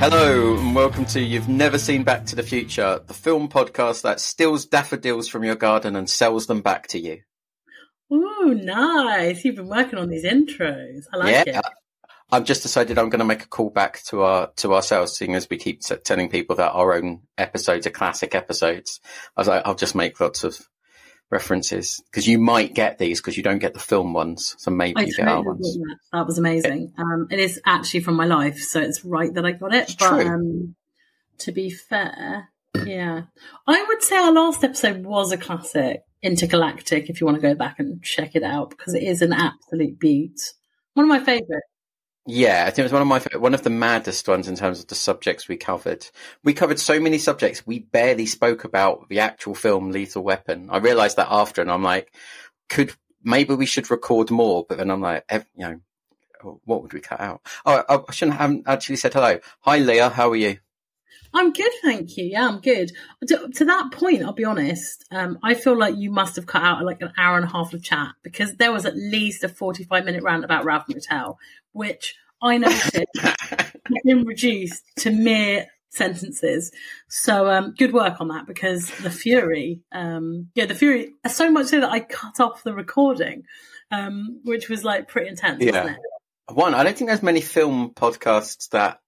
Hello, and welcome to You've Never Seen Back to the Future, the film podcast that steals daffodils from your garden and sells them back to you. Ooh, nice. You've been working on these intros. I like yeah, it. I've just decided I'm going to make a call back to our to ourselves, seeing as we keep t- telling people that our own episodes are classic episodes. I was like, I'll just make lots of references because you might get these because you don't get the film ones, so maybe I you get our ones. that. That was amazing. Um, it is actually from my life, so it's right that I got it. But true. um, to be fair, yeah, I would say our last episode was a classic, intergalactic. If you want to go back and check it out, because it is an absolute beaut. One of my favourites. Yeah, I think it was one of my one of the maddest ones in terms of the subjects we covered. We covered so many subjects, we barely spoke about the actual film Lethal Weapon. I realised that after, and I'm like, could maybe we should record more? But then I'm like, you know, oh, what would we cut out? Oh, I, shouldn't have actually said hello. Hi, Leah. How are you? I'm good, thank you. Yeah, I'm good. To, to that point, I'll be honest. Um, I feel like you must have cut out like an hour and a half of chat because there was at least a 45 minute rant about Ralph McTell, which I noticed had been reduced to mere sentences. So um, good work on that because the Fury, um, yeah, the Fury, so much so that I cut off the recording, um, which was like pretty intense, Yeah. wasn't it? One, I don't think there's many film podcasts that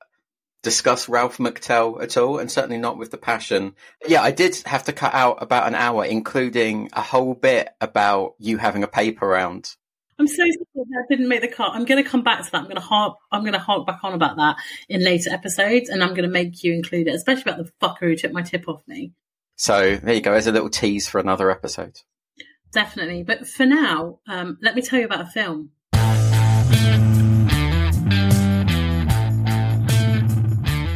discuss Ralph McTell at all, and certainly not with the passion. Yeah, I did have to cut out about an hour, including a whole bit about you having a paper round. I'm so sorry that I didn't make the cut. I'm going to come back to that. I'm going to harp. I'm going to harp back on about that in later episodes, and I'm going to make you include it, especially about the fucker who took my tip off me. So there you go. As a little tease for another episode. Definitely. But for now, um, let me tell you about a film.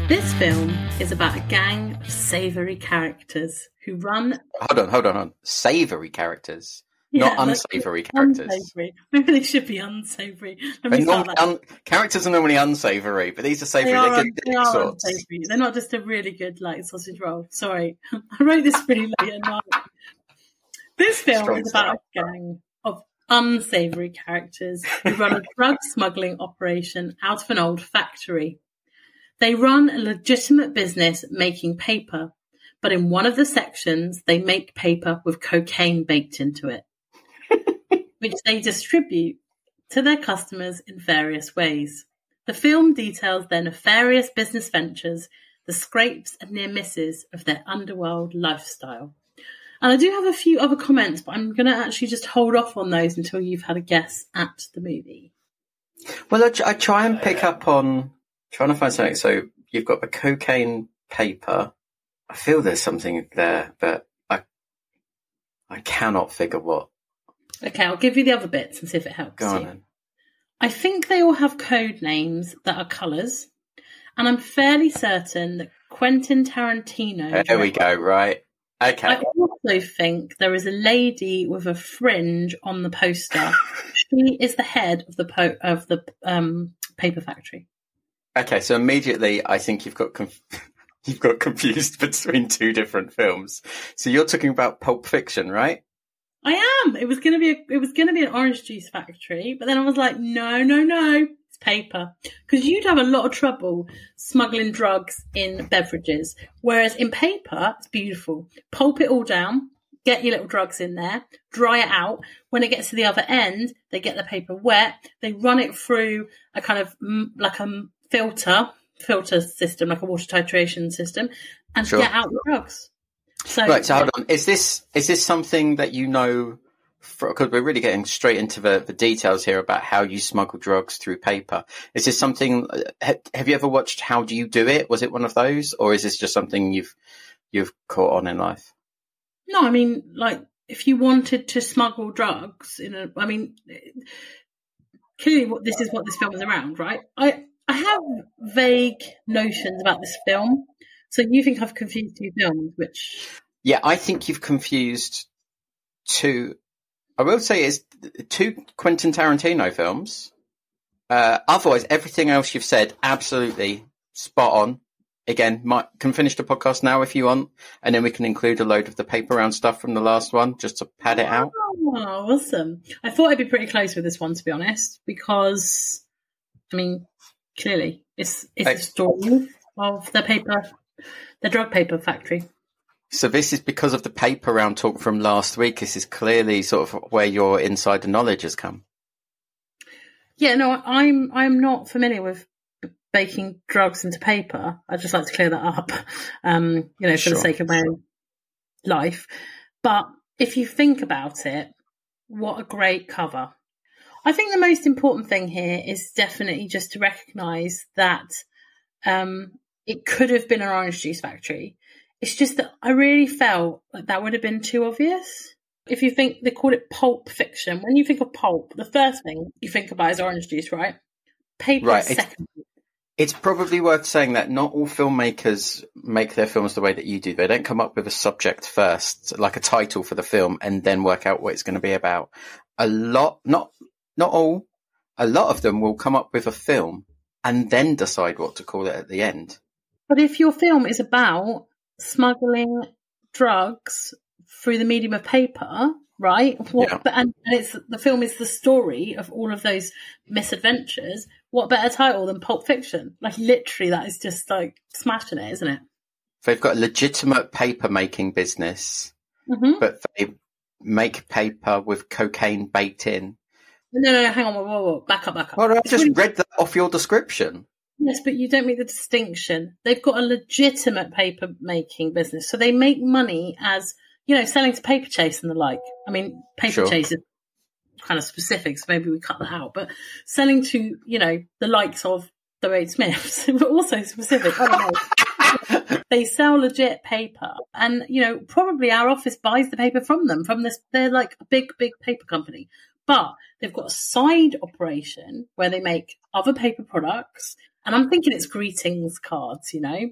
This film is about a gang of savoury characters who run. Hold on, hold on, hold on. Savoury characters, Yeah, not like- unsavoury characters. Unsavoury. Maybe they should be. They're normally un- characters are normally unsavoury, but these are savoury. They are, good they are unsavoury. They're not just a really good like sausage roll. Sorry, I wrote this really late at night. This film Strong is about a gang of unsavoury characters who run a drug smuggling operation out of an old factory. They run a legitimate business making paper, but in one of the sections, they make paper with cocaine baked into it, which they distribute to their customers in various ways. The film details their nefarious business ventures, the scrapes and near misses of their underworld lifestyle. And I do have a few other comments, but I'm going to actually just hold off on those until you've had a guess at the movie. Well, I, I try and pick up on trying to find something. So you've got the cocaine paper. I feel there's something there, but I I cannot figure what. Okay, I'll give you the other bits and see if it helps Go on you. then. I think they all have code names that are colours, and I'm fairly certain that Quentin Tarantino. There we go. Right. Okay. I also think there is a lady with a fringe on the poster. she is the head of the po- of the um, paper factory. Okay. So immediately, I think you've got conf- you've got confused between two different films. So you're talking about Pulp Fiction, right? I am. It was gonna be a, it was gonna be an orange juice factory, but then I was like, no, no, no, it's paper because you'd have a lot of trouble smuggling drugs in beverages, whereas in paper it's beautiful. Pulp it all down, get your little drugs in there, dry it out. When it gets to the other end, they get the paper wet, they run it through a kind of mm, like a filter filter system, like a water titration system, and Sure. get out the drugs. So Right. So hold on. Is this is this something that you know? Because we're really getting straight into the, the details here about how you smuggle drugs through paper. Is this something? Uh, ha- Have you ever watched How Do You Do It? Was it one of those, or is this just something you've you've caught on in life? No, I mean, like, if you wanted to smuggle drugs, in a, I mean, clearly, what this is what this film is around, right? I I have vague notions about this film, so you think I've confused two films, which Yeah, I think you've confused two. I will say it's two Quentin Tarantino films. Uh, otherwise, everything else you've said, absolutely spot on. Again, might, can finish the podcast now if you want, and then we can include a load of the paper round stuff from the last one just to pad it out. oh, awesome! I thought I'd be pretty close with this one, to be honest, because I mean, clearly, it's it's a story. of the paper, the drug paper factory. So this is because of the paper round talk from last week. This is clearly sort of where your insider knowledge has come. Yeah, no, I'm I'm not familiar with baking drugs into paper. I'd just like to clear that up, um, you know, for Sure. the sake of my own life. But if you think about it, what a great cover. I think the most important thing here is definitely just to recognise that um, it could have been an orange juice factory. It's just that I really felt like that would have been too obvious. If you think they call it pulp fiction, when you think of pulp, the first thing you think about is orange juice, right? Paper Right, is it's- second. It's probably worth saying that not all filmmakers make their films the way that you do. They don't come up with a subject first, like a title for the film, and then work out what it's going to be about. A lot, not not all, a lot of them will come up with a film and then decide what to call it at the end. But if your film is about smuggling drugs through the medium of paper, right? What, Yeah. and, it's the film is the story of all of those misadventures. What better title than Pulp Fiction? Like literally, that is just like smashing it, isn't it? They've got a legitimate paper making business, Mm-hmm. but they make paper with cocaine baked in. No, no, no, hang on, whoa, whoa, whoa, back up, back up. Well, I just really- read that off your description. Yes, but you don't make the distinction. They've got a legitimate paper making business, so they make money as you know, selling to Paper Chase and the like. I mean, Paper Sure. Chase is kind of specific, so maybe we cut that out. But selling to you know the likes of the Wade Smiths, but also specific. I don't know. they sell legit paper, and you know, probably our office buys the paper from them. From this, they're like a big, big paper company. But they've got a side operation where they make other paper products, and I'm thinking it's greetings cards. You know,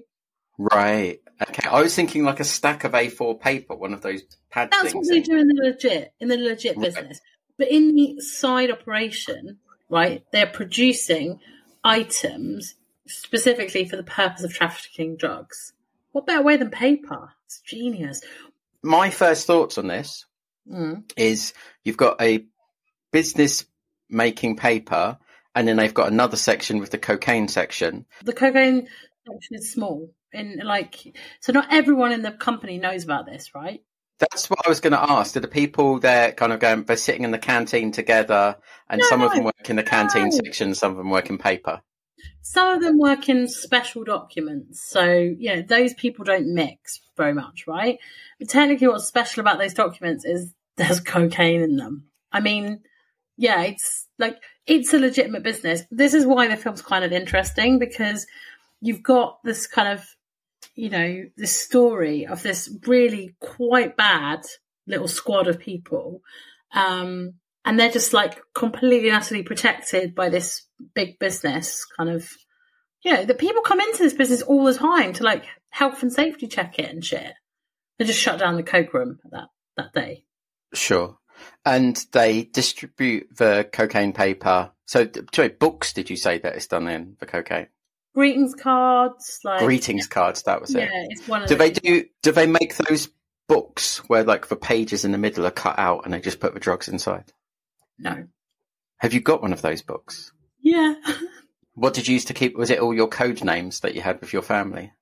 Right. Okay. I was thinking like a stack of A4 paper, one of those pad That's things. what they in- do in the legit in the legit Right. business. But in the side operation, right, they're producing items specifically for the purpose of trafficking drugs. What better way than paper? It's genius. My first thoughts on this Mm. is you've got a business making paper, and then they've got another section with the cocaine section. The cocaine section is small, and like so, not everyone in the company knows about this, right? That's what I was going to ask. Do the people there kind of going, they're sitting in the canteen together, and No, some of them work in the canteen no. section, some of them work in paper? Some of them work in special documents, so you know those people don't mix very much, right? But technically, what's special about those documents is there's cocaine in them. I mean, yeah, it's like it's a legitimate business. This is why the film's kind of interesting because you've got this kind of, you know, this story of this really quite bad little squad of people. Um, and they're just like completely and utterly protected by this big business kind of, you know, that people come into this business all the time to like health and safety check it and shit. They just shut down the coke room that, that day. Sure. And they distribute the cocaine paper. So, sorry, books, did you say that it's done in the cocaine? Greetings cards, like Greetings cards, that was it. Yeah, it. it's one of Do the they do? Do they make those books where like the pages in the middle are cut out and they just put the drugs inside? No. Have you got one of those books? Yeah. What did you use to keep? Was it all your code names that you had with your family?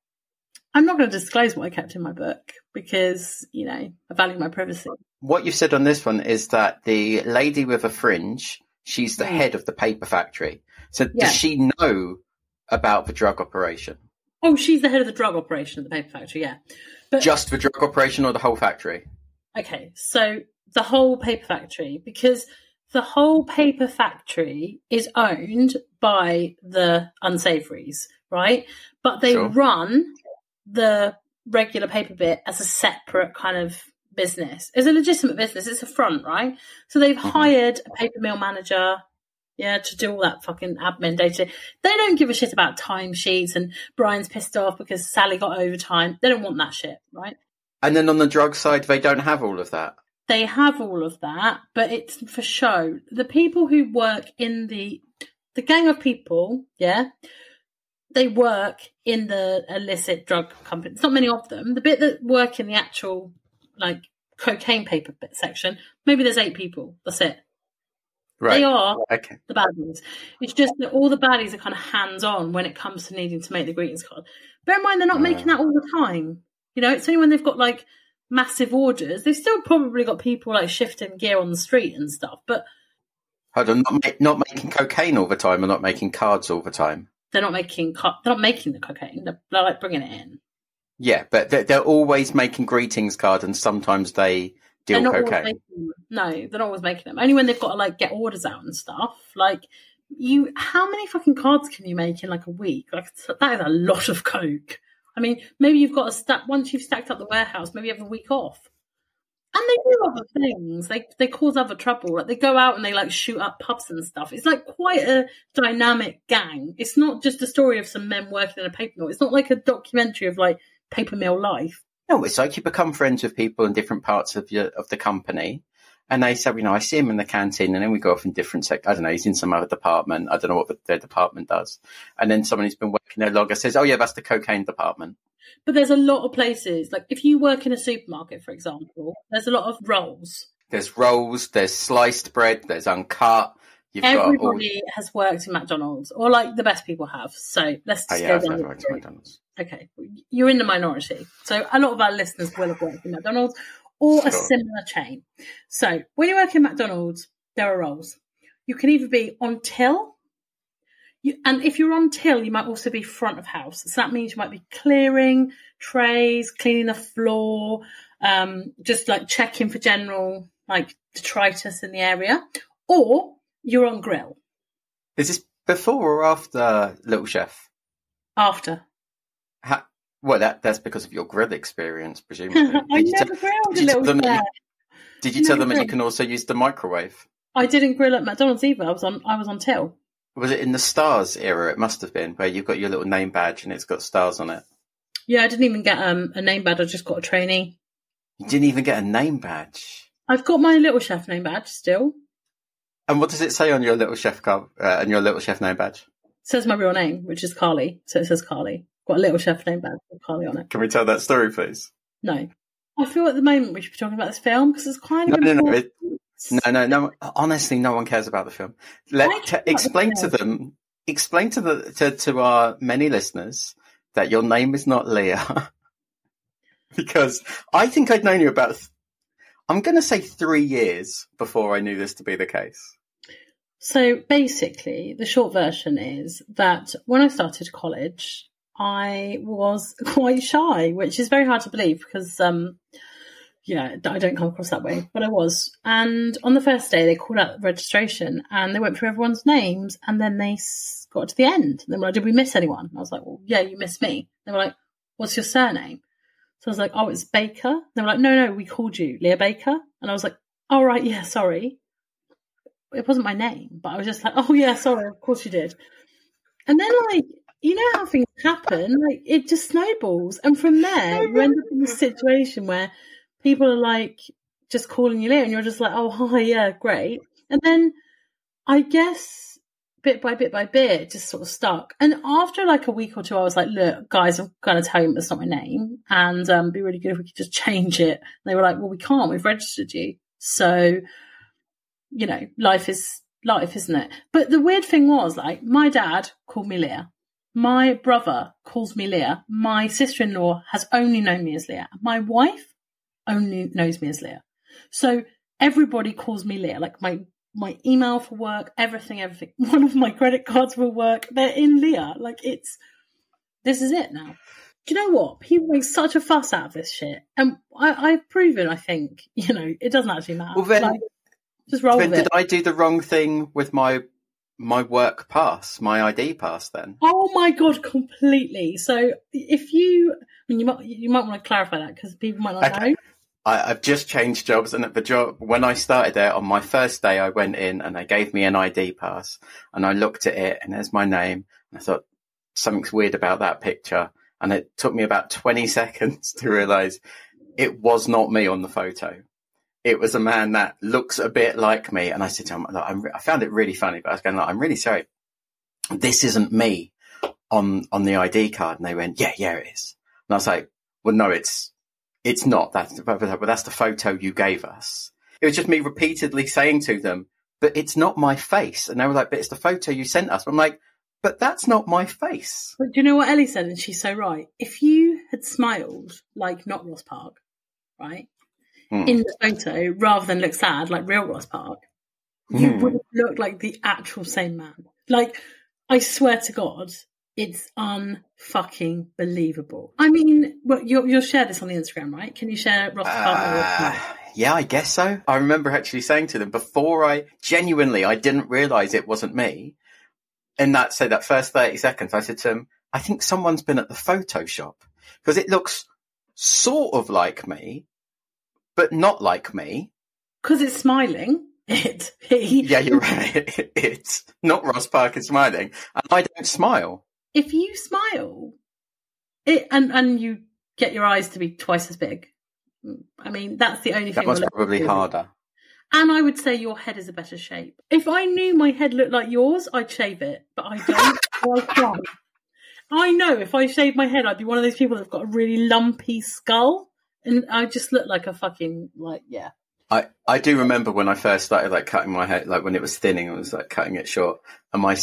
I'm not going to disclose what I kept in my book because, you know, I value my privacy. What you've said on this one is that the lady with a fringe, she's the Mm. head of the paper factory. So Yeah. does she know about the drug operation? Oh, she's the head of the drug operation at the paper factory, yeah. But Just the drug operation or the whole factory? okay, so the whole paper factory, because the whole paper factory is owned by the unsavories, right? But they Sure. run the regular paper bit as a separate kind of business. It's a legitimate business. It's a front, right? So they've Mhm. hired a paper mill manager, yeah, to do all that fucking admin data. They don't give a shit about timesheets and Brian's pissed off because Sally got overtime. They don't want that shit, right? And then on the drug side, they don't have all of that. they have all of that, but it's for show. The people who work in the the gang of people, yeah, they work in the illicit drug company. It's not many of them. The bit that work in the actual like cocaine paper bit section, maybe there's eight people. That's it. Right. They are Okay. the baddies. It's just that all the baddies are kind of hands on when it comes to needing to make the greetings card. Bear in mind, they're not making that all the time. You know, it's only when they've got like massive orders. They've still probably got people like shifting gear on the street and stuff, but Hold on, not, ma- not making cocaine all the time, or not making cards all the time. they're not making they're not making the cocaine. They're, they're like bringing it in. Yeah, but they're, they're always making greetings cards, and sometimes they They're deal not cocaine. No, they're not always making them. Only when they've got to like get orders out and stuff. Like you, how many fucking cards can you make in like a week? Like that is a lot of coke. I mean, maybe you've got a stack once you've stacked up the warehouse. Maybe you have a week off. And they do other things. They they cause other trouble. Like they go out and they like shoot up pubs and stuff. It's like quite a dynamic gang. It's not just a story of some men working in a paper mill. It's not like a documentary of like paper mill life. No, it's like you become friends with people in different parts of your of the company, and they say, you know, I see him in the canteen, and then we go off in different sec. I don't know, he's in some other department. I don't know what the, their department does, and then someone who's been working there longer says, oh yeah, that's the cocaine department. But there's a lot of places, like if you work in a supermarket, for example, there's a lot of roles. There's rolls, there's sliced bread, there's uncut. You've got all. Everybody has worked in McDonald's, or like the best people have. So let's Oh just yeah, go I've down never worked at. McDonald's. Okay, you're in the minority. So a lot of our listeners will have worked in McDonald's or a similar chain. So when you work in McDonald's, there are roles. You can either be on till, you, and if you're on till, you might also be front of house. So that means you might be clearing trays, cleaning the floor, um, just like checking for general like detritus in the area, or you're on grill Is this before or after Little Chef? after. Ha- well, that that's because of your grill experience, presumably. I Did you never tell- grilled did a you tell little them that you- chef. Did you tell them that you can also use the microwave? I didn't grill at McDonald's either. I was on I was on till. Was it in the stars era? It must have been where you've got your little name badge and it's got stars on it. Yeah, I didn't even get um, a name badge. I just got a trainee. You didn't even get a name badge. I've got my little chef name badge still. And what does it say on your little chef card? Uh, on your little chef name badge? It says my real name, which is Carly. So it says Carly. Got a little chef name badge Carly on it. Can we tell that story, please? No. I feel at the moment we should be talking about this film because it's kind No, of no, no. important. It, no, no, no. Honestly, no one cares about the film. Let t- about the explain to them. Explain to the to, to our many listeners that your name is not Leah, because I think I'd known you about. th- I'm going to say three years before I knew this to be the case. So basically, the short version is that when I started college, I was quite shy, which is very hard to believe because, um, yeah, I don't come across that way, but I was. And on the first day, they called out registration and they went through everyone's names and then they got to the end. And they were like, Did we miss anyone? I was like, Well, yeah, you missed me. They were like, What's your surname? So I was like, Oh, it's Baker. They were like, No, no, we called you Leah Baker. And I was like, Oh, right, yeah, sorry it wasn't my name, but I was just like, oh yeah, sorry, of course you did. And then like, you know how things happen, like it just snowballs, and from there you end up in this situation where people are like just calling you Leah, and you're just like, oh hi, yeah, great. And then I guess bit by bit by bit, it just sort of stuck. And after like a week or two, I was like, look, guys, I'm going to tell you that's not my name, and um, be really good if we could just change it. And they were like, well, we can't. We've registered you, so you know, life is life, isn't it? But the weird thing was, like, my dad called me Leah. My brother calls me Leah. My sister in law has only known me as Leah. My wife only knows me as Leah. So everybody calls me Leah. Like my my email for work, everything, everything. One of my credit cards for work, they're in Leah. Like it's this is it now. Do you know what? People make such a fuss out of this shit, and I, I've proven. I think you know it doesn't actually matter. Well, then- Like, just roll Then with it. did I do the wrong thing with my my work pass, my ID pass? Then Oh my god, completely. So if you, I mean, you might you might want to clarify that because people might not Okay. know. I, I've just changed jobs, and at the job when I started there on my first day, I went in and they gave me an ID pass, and I looked at it, and there's my name, and I thought something's weird about that picture, and it took me about 20 seconds to realise it was not me on the photo. It was a man that looks a bit like me, and I said to him, "Look, I'm, I found it really funny, but I was going, like, I'm really sorry, this isn't me on on the ID card, and they went, yeah, yeah, it is, and I was like, well, no, it's it's not. That's but that's the photo you gave us. It was just me repeatedly saying to them, but it's not my face. And they were like, but it's the photo you sent us. I'm like, but that's not my face. But do you know what Ellie said? And she's so right. If you had smiled like not Ross Park, right, Hmm. in the photo rather than look sad like real Ross Park, you Hmm. would have looked like the actual same man. Like, I swear to God, it's unfucking believable. I mean, well, you'll, you'll share this on the Instagram, right? Can you share Ross? Uh, yeah, I guess so. I remember actually saying to them before I genuinely, I didn't realize it wasn't me. In that, say that first 30 seconds, I said to them, I think someone's been at the Photoshop because it looks sort of like me, but not like me. Because it's smiling. It. he- Yeah, you're right. It's not Ross Parker smiling and I don't smile. If you smile, it and and you get your eyes to be twice as big. I mean, that's the only That thing. was we'll probably harder. And I would say your head is a better shape. If I knew my head looked like yours, I'd shave it, but I don't. so I can't. I know if I shaved my head, I'd be one of those people that've got a really lumpy skull, and I just look like a fucking like yeah. I, I do remember when I first started like cutting my hair, like when it was thinning, I was like cutting it short. And my,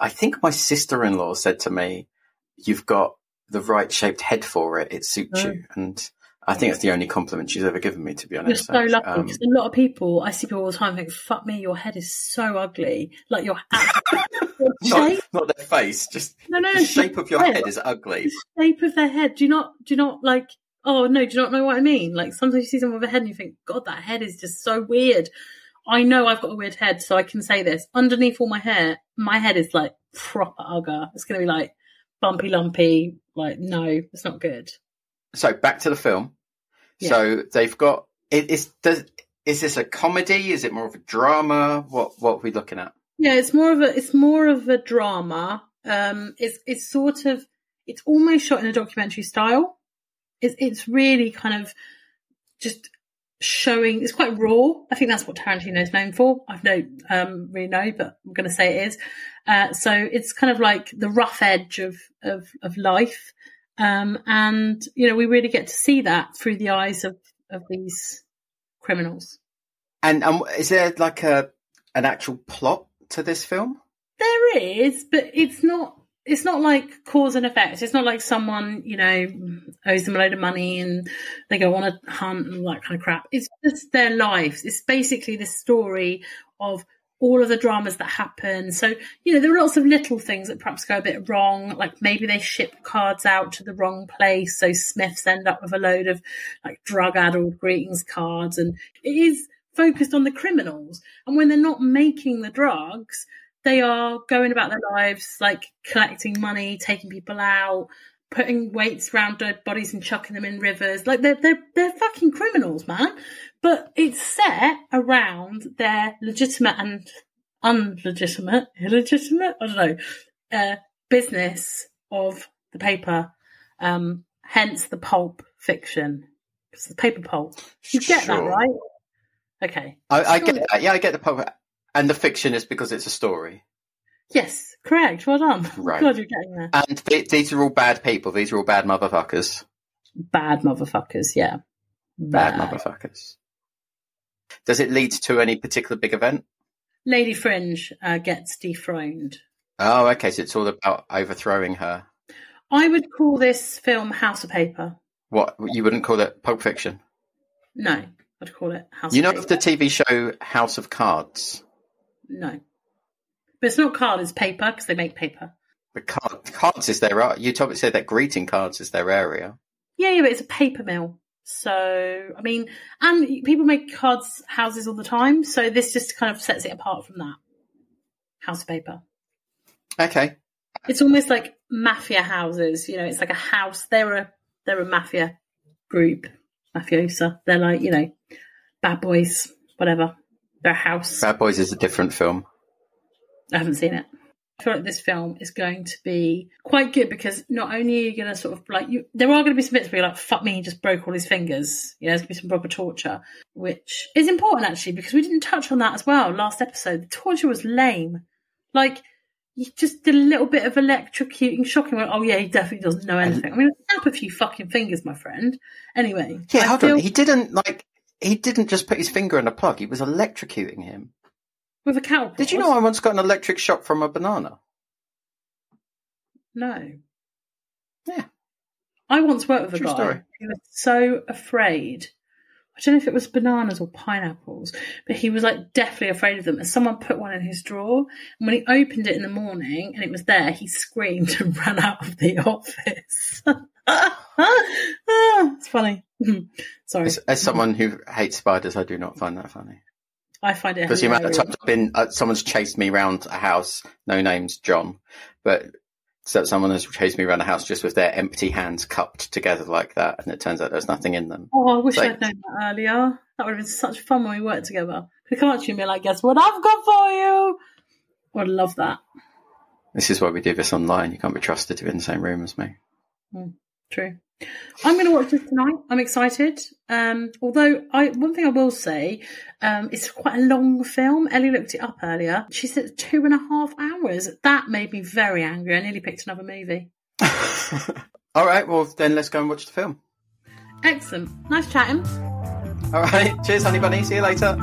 I think my sister-in-law said to me, you've got the right shaped head for it. It suits Oh. you. And I think it's the only compliment she's ever given me, to be honest. You're so lucky Um, because a lot of people I see people all the time think, "Fuck me, your head is so ugly." Like your, your not, shape, not their face, just no, no, the shape of your head. head is ugly. The shape of their head. Do you not? Do you not like? Oh no, do you not know what I mean? Like sometimes you see someone with a head and you think, God, that head is just so weird. I know I've got a weird head, so I can say this. Underneath all my hair, my head is like proper ugger. It's gonna be like bumpy, lumpy. Like no, it's not good. So back to the film. Yeah. So they've got, it, is, does, is this a comedy? Is it more of a drama? What, what are we looking at? Yeah, it's more of a it's more of a drama. Um, it's it's sort of it's almost shot in a documentary style. It's it's really kind of just showing. It's quite raw. I think that's what Tarantino's known for. I've no um really know, but I'm going to say it is. Uh, so it's kind of like the rough edge of of of life, um, and you know we really get to see that through the eyes of of these criminals. And, um, is there like a, an actual plot to this film? There is, but it's not. It's not like cause and effect. It's not like someone, you know, owes them a load of money and they go on a hunt and that kind of crap. It's just their lives. It's basically the story of all of the dramas that happen. So, you know, there are lots of little things that perhaps go a bit wrong. Like maybe they ship cards out to the wrong place. So Smiths end up with a load of like drug addled greetings cards. And it is focused on the criminals. And when they're not making the drugs, they are going about their lives like collecting money, taking people out, putting weights around dead bodies and chucking them in rivers. Like they're they're they're fucking criminals, man. But it's set around their legitimate and unlegitimate, illegitimate, I don't know, uh, business of the paper. Um, hence the pulp fiction. It's the paper pulp. You get that right? Okay. I, I get that. Yeah, I get the pulp. And the fiction is because it's a story. Yes, correct. Well done. Right. God, you're getting there. And th- these are all bad people. These are all bad motherfuckers. Bad motherfuckers, yeah. Bad motherfuckers. Does it lead to any particular big event? Lady Fringe uh, gets dethroned. Oh, okay. So it's all about overthrowing her. I would call this film House of Paper. What you wouldn't call it Pulp Fiction? No, I'd call it House You of know Paper. the TV show House of Cards. No. But it's not card, it's paper, because they make paper. The card, cards is their art. You told said that greeting cards is their area. Yeah, yeah, but it's a paper mill. So, I mean, and people make cards houses all the time, so this just kind of sets it apart from that. House of Paper. Okay. It's almost like mafia houses, you know, it's like a house. They're a they're a mafia group, mafiosa. They're like, you know, bad boys, whatever. They're house. Bad Boys is a different film. I haven't seen it. I feel like this film is going to be quite good because not only are you going to sort of like you, there are going to be some bits where you're like, "Fuck me, he just broke all his fingers." You know, there's going to be some proper torture, which is important actually because we didn't touch on that as well last episode. The torture was lame. Like you just did a little bit of electrocuting, shocking. Like, oh yeah, he definitely doesn't know anything. I mean, snap a few fucking fingers, my friend. Anyway, Yeah, I hold feel- on. He didn't like. He didn't just put his finger in a plug. He was electrocuting him. with a cow. Did you know I once got an electric shock from a banana? No. Yeah. I once worked with a guy story. who was so afraid. I don't know if it was bananas or pineapples, but he was like deathly afraid of them. And someone put one in his drawer, and when he opened it in the morning and it was there, he screamed and ran out of the office. It's funny. Sorry, As, as someone who hates spiders, I do not find that funny. I find it Because the amount of times I've been, uh, someone's chased me around a house, no names, John, but so someone has chased me around a house just with their empty hands cupped together like that, and it turns out there's nothing in them. Oh, I wish Like- I'd known that earlier. That would have been such fun when we worked together. Could come up to you and be like, guess what I've got for you? I would love that. This is why we do this online. You can't be trusted to be in the same room as me. True. I'm going to watch this tonight. I'm excited. Um, although I, one thing I will say, um, it's quite a long film. Ellie looked it up earlier. She said two and a half hours. That made me very angry. I nearly picked another movie. All right, well then let's go and watch the film. Excellent. Nice chatting. All right, cheers, honey bunny. See you later.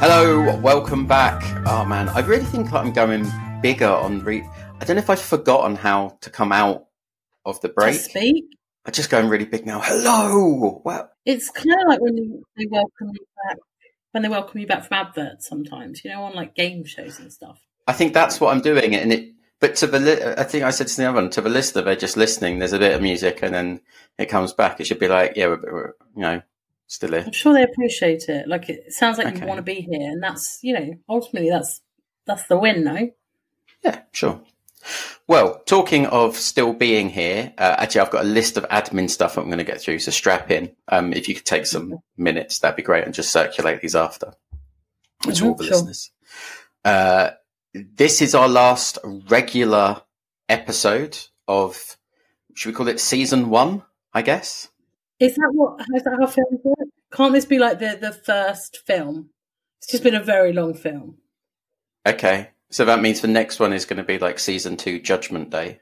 Hello, welcome back. Oh man, I really think I'm going bigger on re. I don't know if I've forgotten how to come out of the To break. speak. I'm just going really big now. Hello. Well, It's kind of like when they welcome you back, when they welcome you back from adverts sometimes, you know, on like game shows and stuff. I think that's what I'm doing, and it. But to the, li- I think I said to the other one, to the listener, they're just listening. There's a bit of music, and then it comes back. It should be like, yeah, we're, we're you know, still here. I'm sure they appreciate it. Like it sounds like Okay. you want to be here, and that's you know ultimately that's that's the win, no? Yeah, sure. Well, talking of still being here, uh, actually, I've got a list of admin stuff I'm going to get through. So strap in. Um, if you could take some minutes, that'd be great, and just circulate these after to all Mhm, the sure. listeners. Uh, this is our last regular episode of. Should we call it season one? I guess. Is that what? Is that how films work? Can't this be like the the first film? It's just been a very long film. Okay. So that means the next one is going to be like season two, Judgment Day.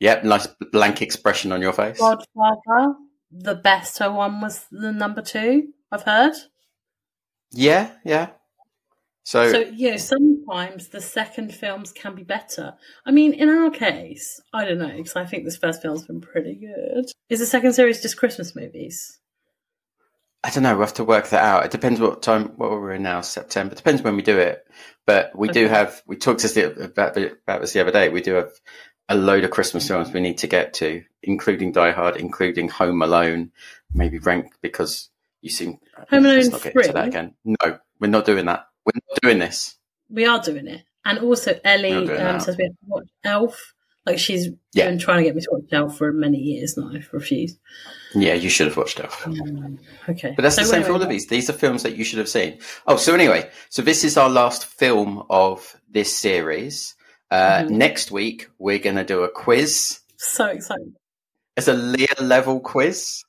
Yep, nice blank expression on your face. Godfather, the better one was the number two. I've heard. Yeah, yeah. So, So you know, sometimes the second films can be better. I mean, in our case, I don't know because I think this first film's been pretty good. Is the second series just Christmas movies? I don't know. We will have to work that out. It depends what time. What we're in now, September. It Depends when we do it. But we do have. We talked the- about about this the other day. We do have a load of Christmas films we need to get to, including Die Hard, including Home Alone. Maybe rank because you seem. Home Alone not get three? that again. No, we're not doing that. We're not doing this. We are doing it, and also Ellie um, says we have to watch Elf. Like she's Yeah. been trying to get me to watch Elf for many years now. I've refused. Yeah, you should have watched it. Okay, But that's So the same for all of these. These are films that you should have seen. Oh, so anyway, so this is our last film of this series. Uh, Mhm. Next week, we're going to do a quiz. So excited! It's a Leah level quiz.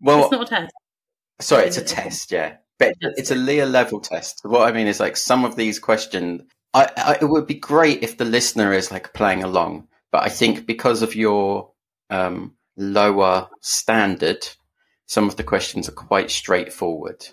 Well, it's not a test. sorry, it's a test, yeah. But it's a Leah level test. What I mean is, like, some of these questions, I, I, it would be great if the listener is like playing along. But I think because of your um, lower standard, some of the questions are quite straightforward.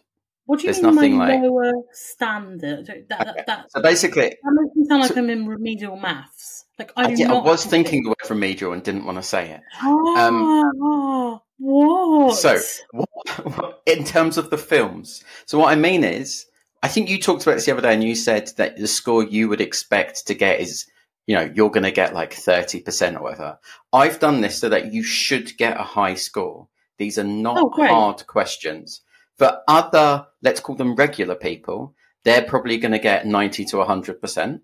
What do you There's mean nothing my like- lower standard? That, that, Okay. that, So basically, that makes me sound like so- I'm in remedial maths. Like I yeah, I was thinking the word remedial and didn't want to say it. Oh, what? So, what, in terms of the films, so what I mean is, I think you talked about this the other day, and you said that the score you would expect to get is, you know, you're going to get like thirty percent or whatever. I've done this so that you should get a high score. These are not Oh, hard questions. For other, let's call them regular people, they're probably going to get ninety to hundred percent,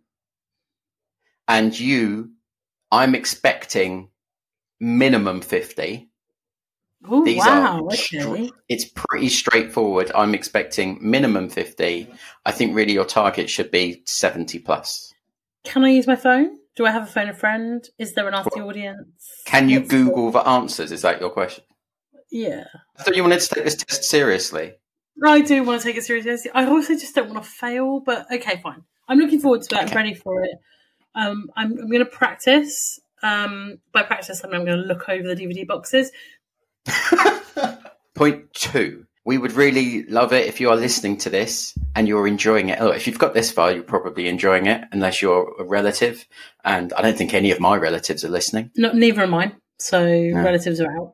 and you, I'm expecting minimum fifty. oh these wow, are okay. it's pretty straightforward. I'm expecting minimum 50. I think really your target should be 70 plus. Can I use my phone? Do I have a phone a friend? Is there an ask the audience? Can you What's Google the answers? Is that your question? Yeah. I thought you wanted to take this test seriously. I do want to take it seriously. I also just don't want to fail, but okay, fine. I'm looking forward to it. I'm Okay. ready for it. Um, I'm, I'm going to practice. Um, by practice, I mean I'm going to look over the DVD boxes. Point two. We would really love it if you are listening to this and you're enjoying it. Oh, if you've got this far, you're probably enjoying it, unless you're a relative. And I don't think any of my relatives are listening. No, neither are mine. So relatives are out.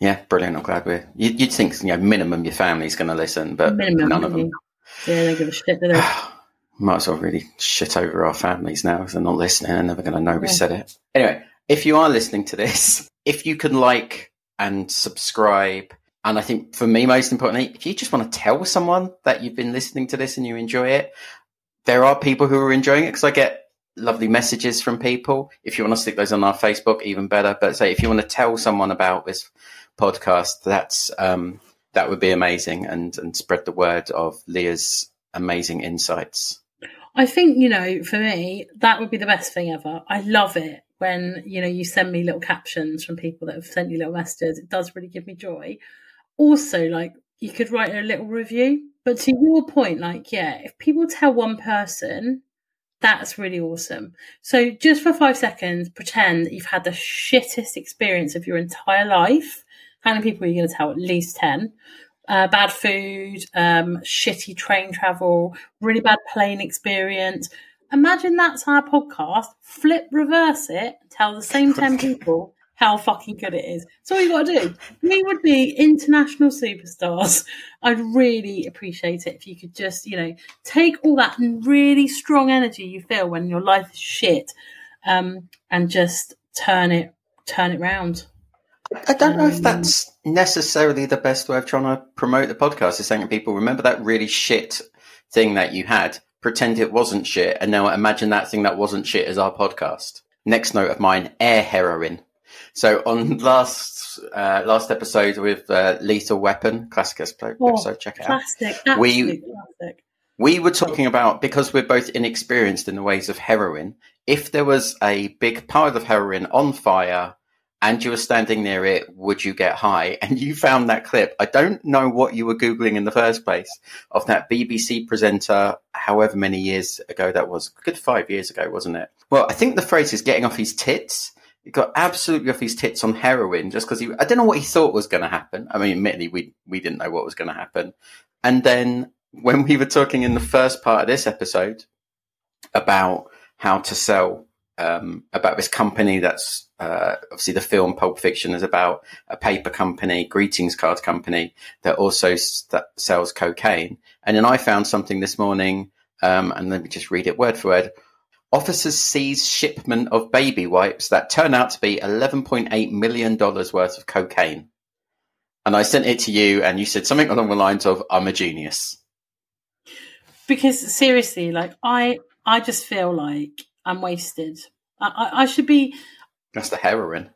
Yeah, brilliant. I'm glad we're. You, you'd think, you know, minimum your family's going to listen, but Minimum. none of them. Yeah, they give a shit, they? Might as well really shit over our families now if they're not listening. They're never going to know we Yeah. said it. Anyway, if you are listening to this, if you can like and subscribe, and I think for me, most importantly, if you just want to tell someone that you've been listening to this and you enjoy it, there are people who are enjoying it because I get lovely messages from people. If you want to stick those on our Facebook, even better. But say if you want to tell someone about this podcast, that's um, that would be amazing, and and spread the word of Leah's amazing insights. I think, you know, for me, that would be the best thing ever. I love it when, you know, you send me little captions from people that have sent you little messages. It does really give me joy. Also, like, you could write a little review. But to your point, like, yeah, if people tell one person, that's really awesome. So just for five seconds, pretend that you've had the shittest experience of your entire life. How many people are you going to tell? At least 10 uh, bad food, um, shitty train travel, really bad plane experience. Imagine that's our podcast. Flip, reverse it, tell the same 10 people how fucking good it is. So all you got to do. We would be international superstars. I'd really appreciate it if you could just, you know, take all that really strong energy you feel when your life is shit um, and just turn it turn it round. I don't know if Um, that's necessarily the best way of trying to promote the podcast. Is saying to people, remember that really shit thing that you had, pretend it wasn't shit, and now imagine that thing that wasn't shit as our podcast. Next note of mine: air heroin. So on last uh, last episode with uh, Lethal Weapon, classic episode, Oh, episode check it out. Plastic, We- plastic. We were talking about because we're both inexperienced in the ways of heroin. If there was a big pile of heroin on fire and you were standing near it, would you get high? And you found that clip. I don't know what you were Googling in the first place of that BBC presenter, however many years ago that was. Good five years ago, wasn't it? Well, I think the phrase is getting off his tits. He got absolutely off his tits on heroin just because he, I don't know what he thought was going to happen. I mean, admittedly, we, we didn't know what was going to happen. And then when we were talking in the first part of this episode about how to sell um, about this company that's uh, obviously the film Pulp Fiction is about a paper company, greetings card company that also st- sells cocaine. And then I found something this morning, um, and let me just read it word for word. Officers seize shipment of baby wipes that turn out to be $11.8 million worth of cocaine. And I sent it to you, and you said something along the lines of, I'm a genius. because seriously, like I, I just feel like I'm wasted. I, I, I should be. That's the heroin.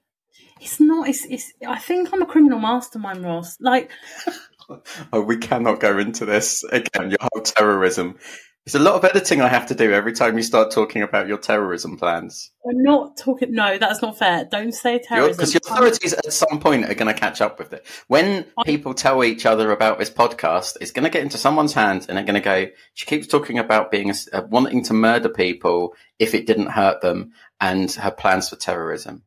It's not. It's, it's. I think I'm a criminal mastermind, Ross. Like Oh, we cannot go into this again. Your whole terrorism. There's a lot of editing I have to do every time you start talking about your terrorism plans. I'm not talking. No, that's not fair. Don't say terrorism. Because your authorities at some point are going to catch up with it. When people tell each other about this podcast, it's going to get into someone's hands and they're going to go, she keeps talking about being a, uh, wanting to murder people if it didn't hurt them and her plans for terrorism.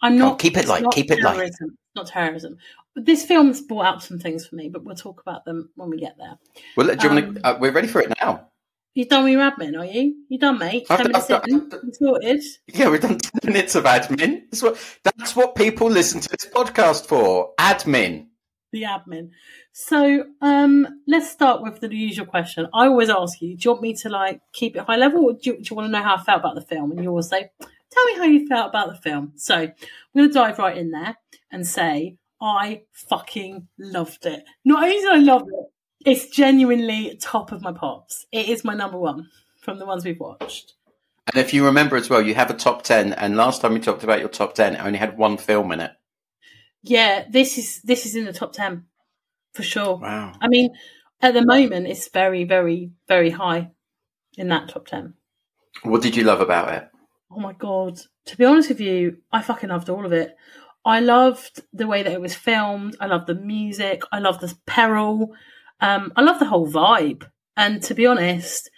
I'm not. keep it it's light, keep it light. terrorism. Not terrorism. This film's brought out some things for me, but we'll talk about them when we get there. Well, do you want Um, to, uh, we're ready for it now. You done with your admin, are you? You done, mate? I've- Ten minutes I've in, sorted. Yeah, we've done 10 minutes of admin. That's what, that's what people listen to this podcast for. Admin. the admin. So um, let's start with the usual question. I always ask you: Do you want me to like keep it high level, or do you, do you want to know how I felt about the film? And you always say, "Tell me how you felt about the film." So I'm going to dive right in there and say I fucking loved it. Not only did I love it, it's genuinely top of my pops. It is my number one from the ones we've watched. And if you remember as well, you have a top 10. And last time we talked about your top 10, it only had one film in it. Yeah, this is this is in the top ten for sure. Wow. I mean, at the moment, it's very, very, very high in that top 10. What did you love about it? Oh my God. To be honest with you, I fucking loved all of it. I loved the way that it was filmed. I loved the music. I loved the peril. Um, I love the whole vibe. And to be honest,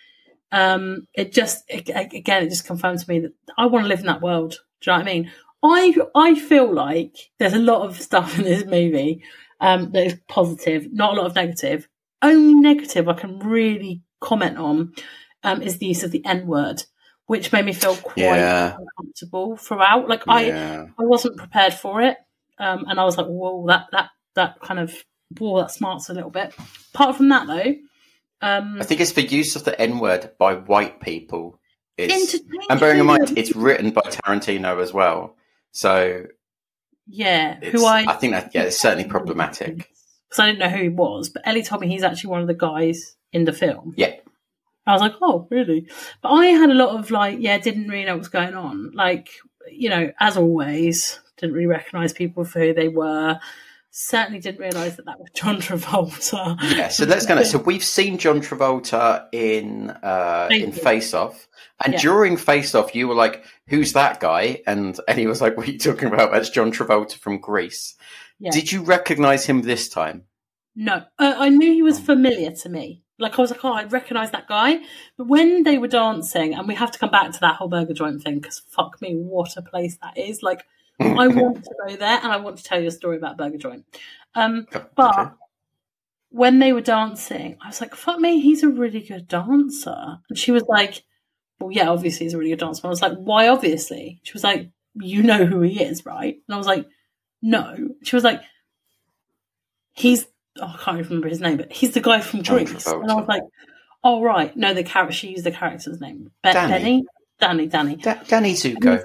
um, it just, it, again, it just confirmed to me that I want to live in that world. Do you know what I mean? I I feel like there's a lot of stuff in this movie um, that is positive, not a lot of negative. Only negative I can really comment on um, is the use of the N word, which made me feel quite Yeah. uncomfortable throughout. Like I Yeah. I wasn't prepared for it, um, and I was like, whoa, that that that kind of whoa, that smarts a little bit. Apart from that, though, um, I think it's the use of the N word by white people. Is, and bearing in mind, it's written by Tarantino as well. So yeah, who I I think that, yeah, it's certainly problematic. because I didn't know who he was, but Ellie told me he's actually one of the guys in the film. Yeah. I was like, oh, really? But I had a lot of like, yeah, didn't really know what was going on. Like, you know, as always, didn't really recognise people for who they were. Certainly didn't realise that that was John Travolta. Yeah, so let's go. So we've seen John Travolta in uh, in Face Off. Face Off, and Yeah. during Face Off, you were like, "Who's that guy?" And and he was like, "What are you talking about? That's John Travolta from Grease." Yeah. Did you recognise him this time? No, uh, I knew he was Oh. familiar to me. Like I was like, oh, I recognise that guy. But when they were dancing, and we have to come back to that whole burger joint thing because fuck me, what a place that is! Like, I want to go there, and I want to tell you a story about burger joint. Um, but Okay. when they were dancing, I was like, fuck me, he's a really good dancer. And she was like, well, yeah, obviously he's a really good dancer. And I was like, why obviously? She was like, you know who he is, right? And I was like, no. She was like, he's, oh, I can't remember his name, but he's the guy from. Travolta. And I was like, oh, right. No, the character, she used the character's name. Be- Danny. Benny? Danny, Danny. Da- Danny Zuko.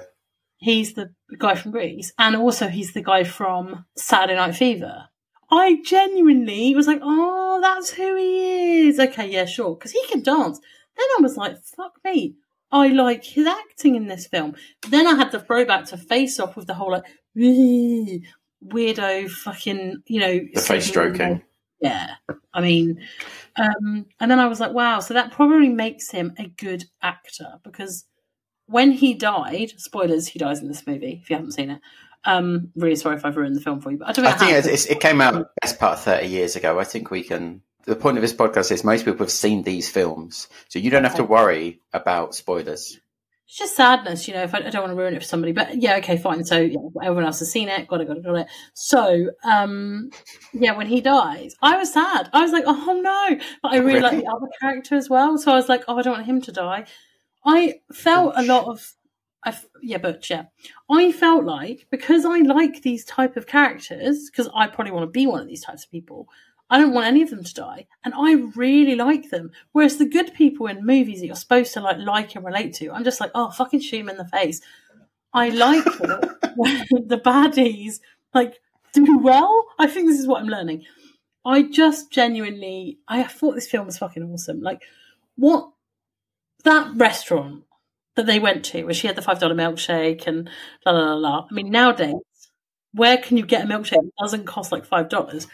He's the guy from Grease. And also he's the guy from Saturday Night Fever. I genuinely was like, oh, that's who he is. Okay, yeah, sure. Because he can dance. Then I was like, fuck me. I like his acting in this film. Then I had the throwback to Face Off with the whole like weirdo fucking, you know, The face stroking. Yeah. I mean, um, and then I was like, wow, so that probably makes him a good actor because when he died, spoilers, he dies in this movie if you haven't seen it. Um, really sorry if I've ruined the film for you, but I don't know I think it came out best part of thirty years ago. I think we can. The point of this podcast is most people have seen these films, so you don't have to worry about spoilers. It's just sadness, you know. If I, I don't want to ruin it for somebody, but yeah, okay, fine. So yeah, everyone else has seen it. Got it, got it, got it. So um, yeah, when he dies, I was sad. I was like, oh no, but I really like the other character as well. So I was like, oh, I don't want him to die. I felt a lot of, I yeah, Butch, yeah. I felt like because I like these type of characters, because I probably want to be one of these types of people. I don't want any of them to die, and I really like them. Whereas the good people in movies that you're supposed to like, like and relate to, I'm just like, oh, fucking shoot him in the face. I like the baddies like do well. I think this is what I'm learning. I just genuinely, I thought this film was fucking awesome. Like, what that restaurant that they went to, where she had the five dollar milkshake and la la la la. I mean, nowadays, where can you get a milkshake that doesn't cost like five dollars?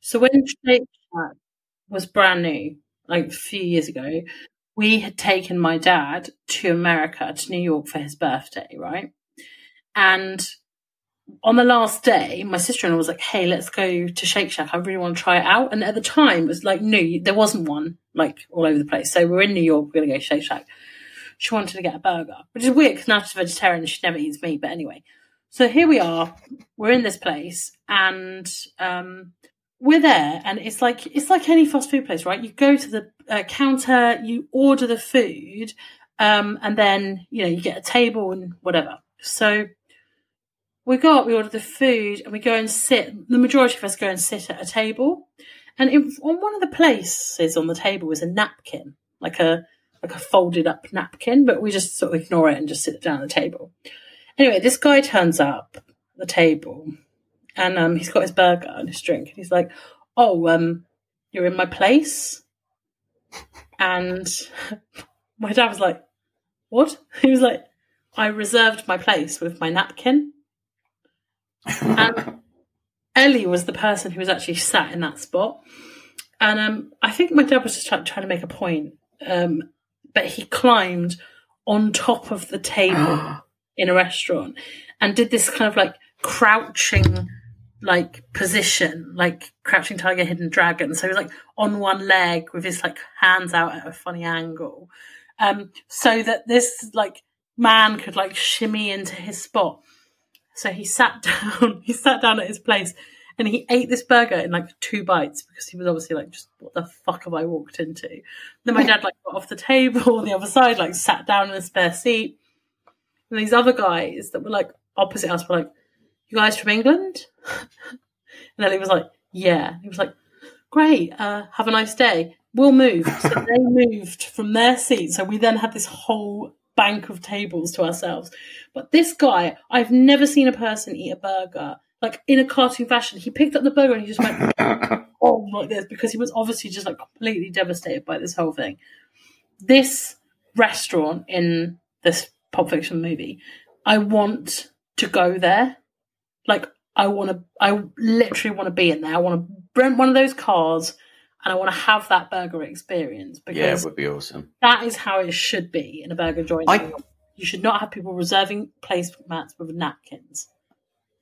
So when Shake Shack was brand new, like a few years ago, we had taken my dad to America, to New York for his birthday, right? And on the last day, my sister in law was like, Hey, let's go to Shake Shack. I really want to try it out. And at the time, it was like new. There wasn't one like all over the place. So we're in New York. We're to go to Shake Shack. She wanted to get a burger, which is weird because now she's a vegetarian and she never eats meat. But anyway, so here we are. We're in this place and um, we're there. And it's like it's like any fast food place, right? You go to the uh, counter, you order the food, um, and then you know you get a table and whatever. So we go up, we order the food, and we go and sit. The majority of us go and sit at a table, and on one of the places on the table was a napkin, like a like a folded up napkin, but we just sort of ignore it and just sit down at the table. Anyway, this guy turns up at the table, and um, he's got his burger and his drink, and he's like, "Oh, um, you're in my place," and my dad was like, "What?" He was like, "I reserved my place with my napkin." And Ellie was the person who was actually sat in that spot. And um, I think my dad was just try- trying to make a point. Um, but he climbed on top of the table in a restaurant and did this kind of like crouching like position, like crouching tiger, hidden dragon. So he was like on one leg with his like hands out at a funny angle. Um, so that this like man could like shimmy into his spot. So he sat down. He sat down at his place and he ate this burger in like two bites because he was obviously like, just what the fuck have I walked into? Then my dad like got off the table on the other side, like sat down in a spare seat. And these other guys that were like opposite us were like, "You guys from England?" and then he was like, "Yeah." He was like, "Great, uh, have a nice day. We'll move." So they moved from their seat. So we then had this whole bank of tables to ourselves. But this guy, I've never seen a person eat a burger like in a cartoon fashion. He picked up the burger and he just went oh like this because he was obviously just like completely devastated by this whole thing. This restaurant in this Pulp Fiction movie, I want to go there. Like I want to, I literally want to be in there. I want to rent one of those cars and I want to have that burger experience because Yeah, it would be awesome. that is how it should be in a burger joint. I- You should not have people reserving placemats with napkins.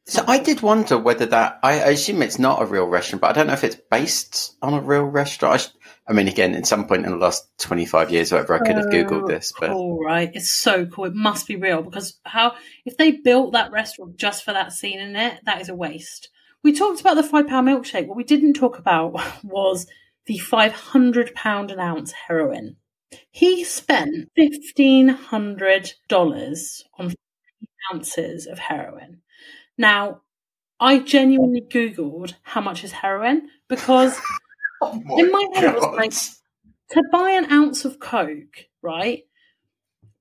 So I did wonder whether that. I, I assume it's not a real restaurant, but I don't know if it's based on a real restaurant. I, I mean, again, at some point in the last twenty-five years, or whatever, I could have oh, googled this, but Cool, right? It's so cool. It must be real because how if they built that restaurant just for that scene in it, that is a waste. We talked about the five pound milkshake. What we didn't talk about was the five hundred pound an ounce heroin. He spent fifteen hundred dollars on 50 ounces of heroin. Now, I genuinely googled how much is heroin because Oh in my head it was like to buy an ounce of coke, right?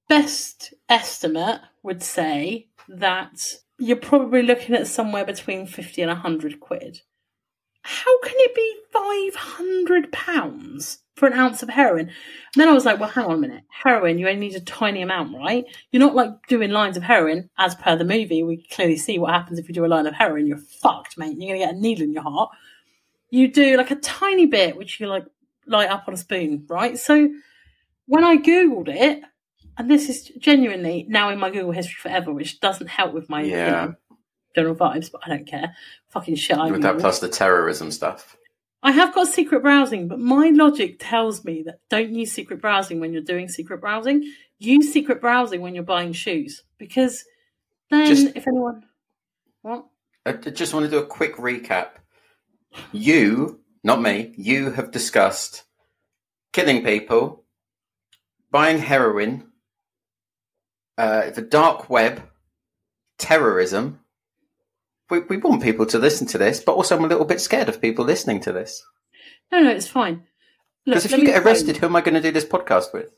Best estimate would say that you're probably looking at somewhere between 50 and 100 quid. How can it be 500 pounds for an ounce of heroin? And then I was like, well, hang on a minute. Heroin, you only need a tiny amount, right? You're not like doing lines of heroin, as per the movie. We clearly see what happens if you do a line of heroin. You're fucked, mate. You're going to get a needle in your heart. You do like a tiny bit, which you like light up on a spoon, right? So when I Googled it, and this is genuinely now in my Google history forever, which doesn't help with my you Yeah. know, general vibes, but I don't care. Fucking shit, I with that plus the terrorism stuff. I have got secret browsing, but my logic tells me that don't use secret browsing when you're doing secret browsing. Use secret browsing when you're buying shoes because then Just- if anyone what I just want to do a quick recap. You, not me, you have discussed killing people, buying heroin, uh, the dark web, terrorism. We, we want people to listen to this, but also I'm a little bit scared of people listening to this. no no it's fine. Because if you get arrested, who am I going to do this podcast with?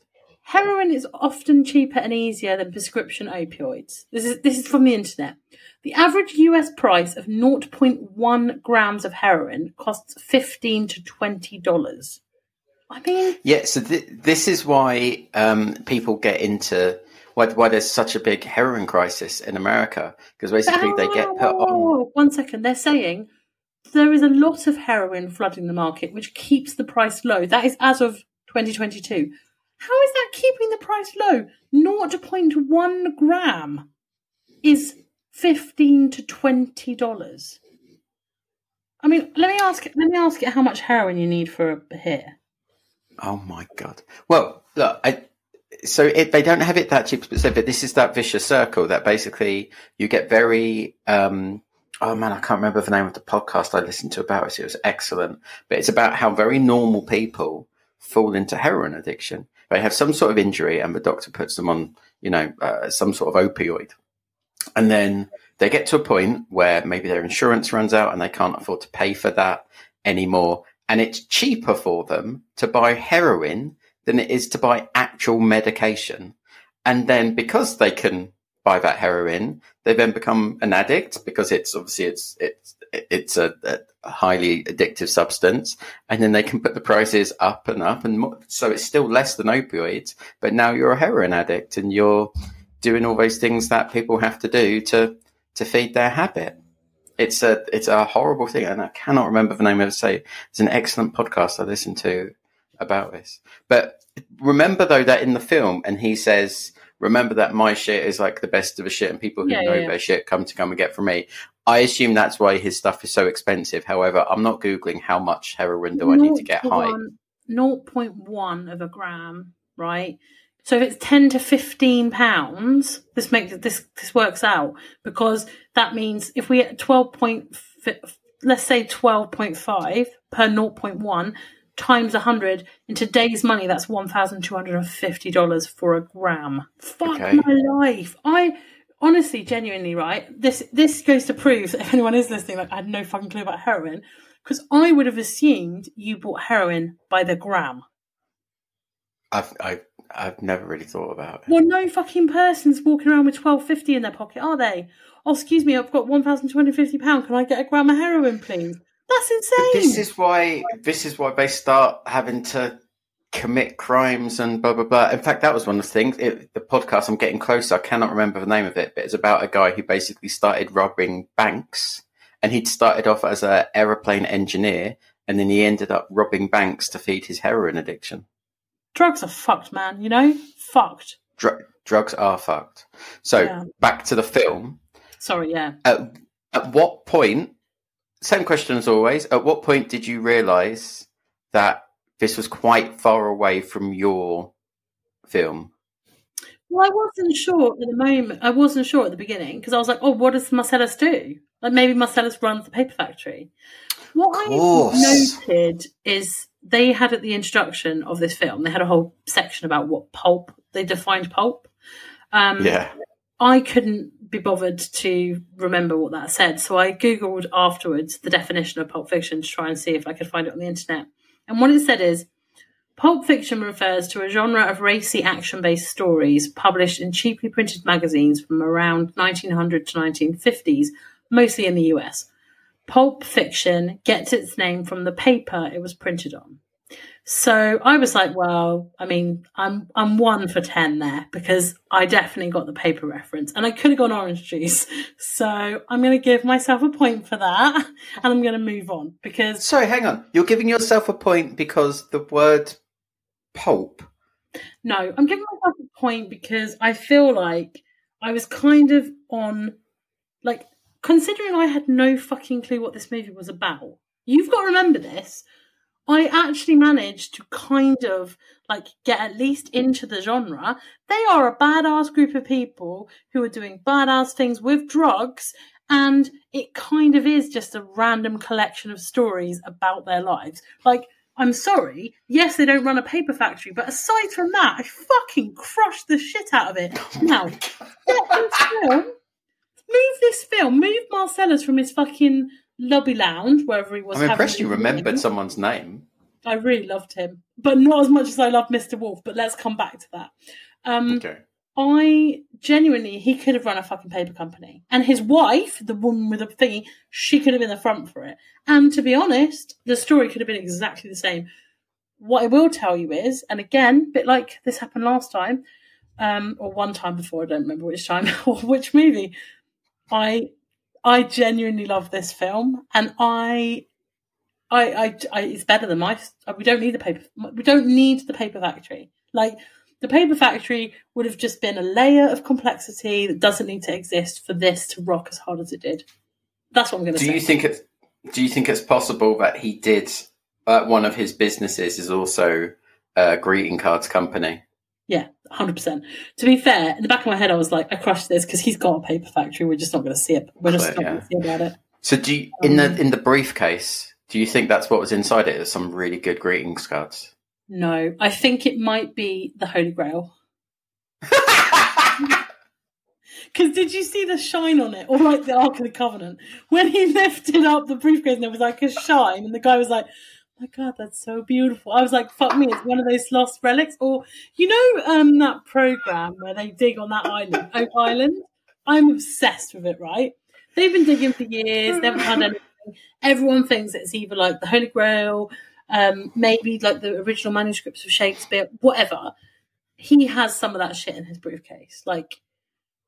Heroin is often cheaper and easier than prescription opioids. This is this is from the internet. The average US price of 0.1 grams of heroin costs 15 to 20 dollars. I mean, Yeah, so th- this is why um, people get into why, why there's such a big heroin crisis in America because basically they get put on. Oh, One second, they're saying there is a lot of heroin flooding the market, which keeps the price low. That is as of 2022. How is that keeping the price low? 0.1 gram is 15 to 20 dollars. I mean, let me ask. Let me ask it how much heroin you need for a hit. Oh my god! Well, look, I, so it, they don't have it that cheap, but this is that vicious circle that basically you get very. Um, oh man, I can't remember the name of the podcast I listened to about it. It was excellent, but it's about how very normal people fall into heroin addiction. They have some sort of injury, and the doctor puts them on, you know, uh, some sort of opioid, and then they get to a point where maybe their insurance runs out and they can't afford to pay for that anymore. And it's cheaper for them to buy heroin than it is to buy actual medication. And then because they can buy that heroin, they then become an addict because it's obviously it's it's it's a, a highly addictive substance, and then they can put the prices up and up, and more, so it's still less than opioids. But now you're a heroin addict, and you're doing all those things that people have to do to to feed their habit. It's a it's a horrible thing, and I cannot remember the name of it. Say it's an excellent podcast I listened to about this. But remember though that in the film, and he says, "Remember that my shit is like the best of the shit, and people who Yeah, know yeah, their shit come to come and get from me." I assume that's why his stuff is so expensive. However, I'm not googling how much heroin do I need to get high. 0.1 0.1 of a gram, right, So if it's ten to fifteen pounds, this makes this this works out because that means if we get twelve point, let's say twelve point five per 0.1 times 100 in today's money that's $1250 for a gram. Fuck Okay. my life. I honestly genuinely right this this goes to prove that if anyone is listening like i had no fucking clue about heroin because i would have assumed you bought heroin by the gram. I've I, I've never really thought about it. well no fucking person's walking around with 1250 in their pocket are they? Oh excuse me i've got 1250 pound can i get a gram of heroin please that's insane This is why this is why they start having to commit crimes and blah blah blah. In fact, that was one of the things. It, the podcast I'm getting closer. I cannot remember the name of it, but it's about a guy who basically started robbing banks, and he'd started off as an aeroplane engineer, and then he ended up robbing banks to feed his heroin addiction. drugs are fucked man you know fucked Dr- drugs are fucked. So Yeah. back to the film. sorry yeah At, at what point? Same question as always. At what point did you realise that this was quite far away from your film? Well, I wasn't sure at the moment. I wasn't sure at the beginning because I was like, "Oh, what does Marsellus do? Like maybe Marsellus runs the paper factory." What I noted is they had at the introduction of this film, they had a whole section about what pulp they defined pulp. Um, Yeah. I couldn't be bothered to remember what that said, so I googled afterwards the definition of pulp fiction to try and see if I could find it on the internet. And what it said is Pulp fiction refers to a genre of racy action based stories published in cheaply printed magazines from around 1900 to 1950s, mostly in the US. Pulp fiction gets its name from the paper it was printed on. So I was like, well, I mean, I'm I'm one for ten there because I definitely got the paper reference, and I could have gone orange juice. So I'm going to give myself a point for that, and I'm going to move on because Sorry, hang on. You're giving yourself a point because the word pulp. No, I'm giving myself a point because I feel like I was kind of on, like, considering I had no fucking clue what this movie was about. You've got to remember this. I actually managed to kind of like get at least into the genre. They are a badass group of people who are doing badass things with drugs, and it kind of is just a random collection of stories about their lives. Like, I'm sorry, yes, they don't run a paper factory, but aside from that, I fucking crushed the shit out of it. Now, get film, move this film, move Marsellus from his fucking lobby lounge, wherever he was. I'm impressed you remembered someone's name. I really loved him, but not as much as I love Mr. Wolf. But let's come back to that. Um, Okay. I genuinely, he could have run a fucking paper company, and his wife, the woman with the thingy, she could have been the front for it. And to be honest, the story could have been exactly the same. What I will tell you is, and again, a bit like this happened last time, um, or one time before, I don't remember which time or which movie. I, I genuinely love this film, and I I, I, I, it's better than my. We don't need the paper. We don't need the paper factory. Like the paper factory would have just been a layer of complexity that doesn't need to exist for this to rock as hard as it did. That's what I'm going to Do say. you think it's Do you think it's possible that he did? Uh, one of his businesses is also a greeting cards company. Yeah, hundred percent. To be fair, in the back of my head, I was like, I crushed this because he's got a paper factory. We're just not going to see it. We're just Clear, not going to see about it. So do you, in Um, the in the briefcase? Do you think that's what was inside it? Is some really good greetings cards? No, I think it might be the Holy Grail. Because did you see the shine on it, or like the Ark of the Covenant? When he lifted up the briefcase and there was like a shine, and the guy was like, "My God, that's so beautiful." I was like, "Fuck me, it's one of those lost relics." Or you know, um, that program where they dig on that island, Oak Island. I'm obsessed with it. Right? They've been digging for years. Haven't found anything. Everyone thinks it's either like the Holy Grail, um, maybe like the original manuscripts of Shakespeare, whatever. He has some of that shit in his briefcase. Like,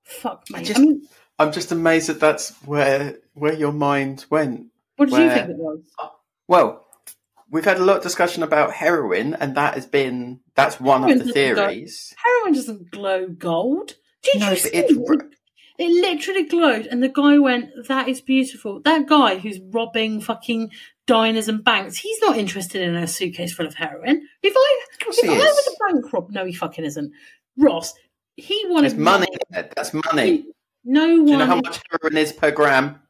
fuck me. I, just- mean, I'm just amazed that that's where where your mind went. what did you think it was? Well, we've had a lot of discussion about heroin, and that has been that's one Heroin of the theories. Heroin doesn't glow gold. Did No, you see it's it? It literally glowed, and the guy went, "That is beautiful." That guy who's robbing fucking diners and banks, he's not interested in a suitcase full of heroin. If I if I is. was a bank rob, no, he fucking isn't. Ross, he wanted It's money. That's money. No Do one. you know how much heroin is per gram?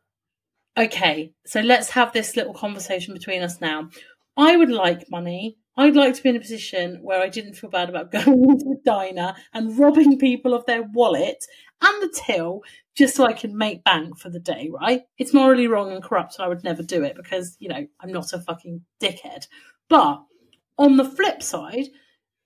Okay, so let's have this little conversation between us now. I would like money. I'd like to be in a position where I didn't feel bad about going into a diner and robbing people of their wallet and the till just so I can make bank for the day, right? It's morally wrong and corrupt, and I would never do it because, you know, I'm not a fucking dickhead. But on the flip side,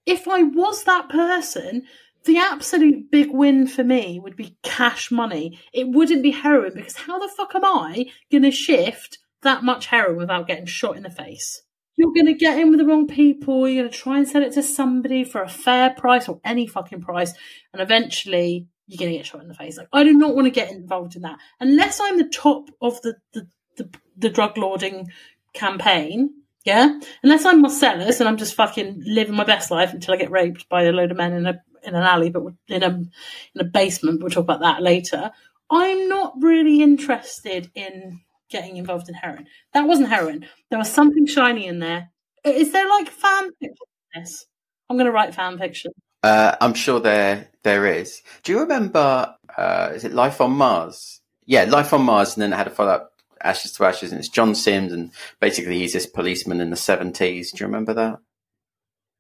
if I was that person, the absolute big win for me would be cash money. It wouldn't be heroin because how the fuck am I going to shift that much heroin without getting shot in the face? You're going to get in with the wrong people. You're going to try and sell it to somebody for a fair price or any fucking price. And eventually you're going to get shot in the face. Like, I do not want to get involved in that unless I'm the top of the, the, the, the drug lording campaign. Yeah. Unless I'm Marsellus and I'm just fucking living my best life until I get raped by a load of men in a in an alley, but in a in a basement. We'll talk about that later. I'm not really interested in getting involved in heroin. That wasn't heroin. There was something shiny in there. Is there like fan fiction? I'm going to write fan fiction. Uh, I'm sure there there is. Do you remember? Uh, is it Life on Mars? Yeah, Life on Mars, and then it had a follow up, Ashes to Ashes, and it's John Sims, and basically he's this policeman in the 70s. Do you remember that?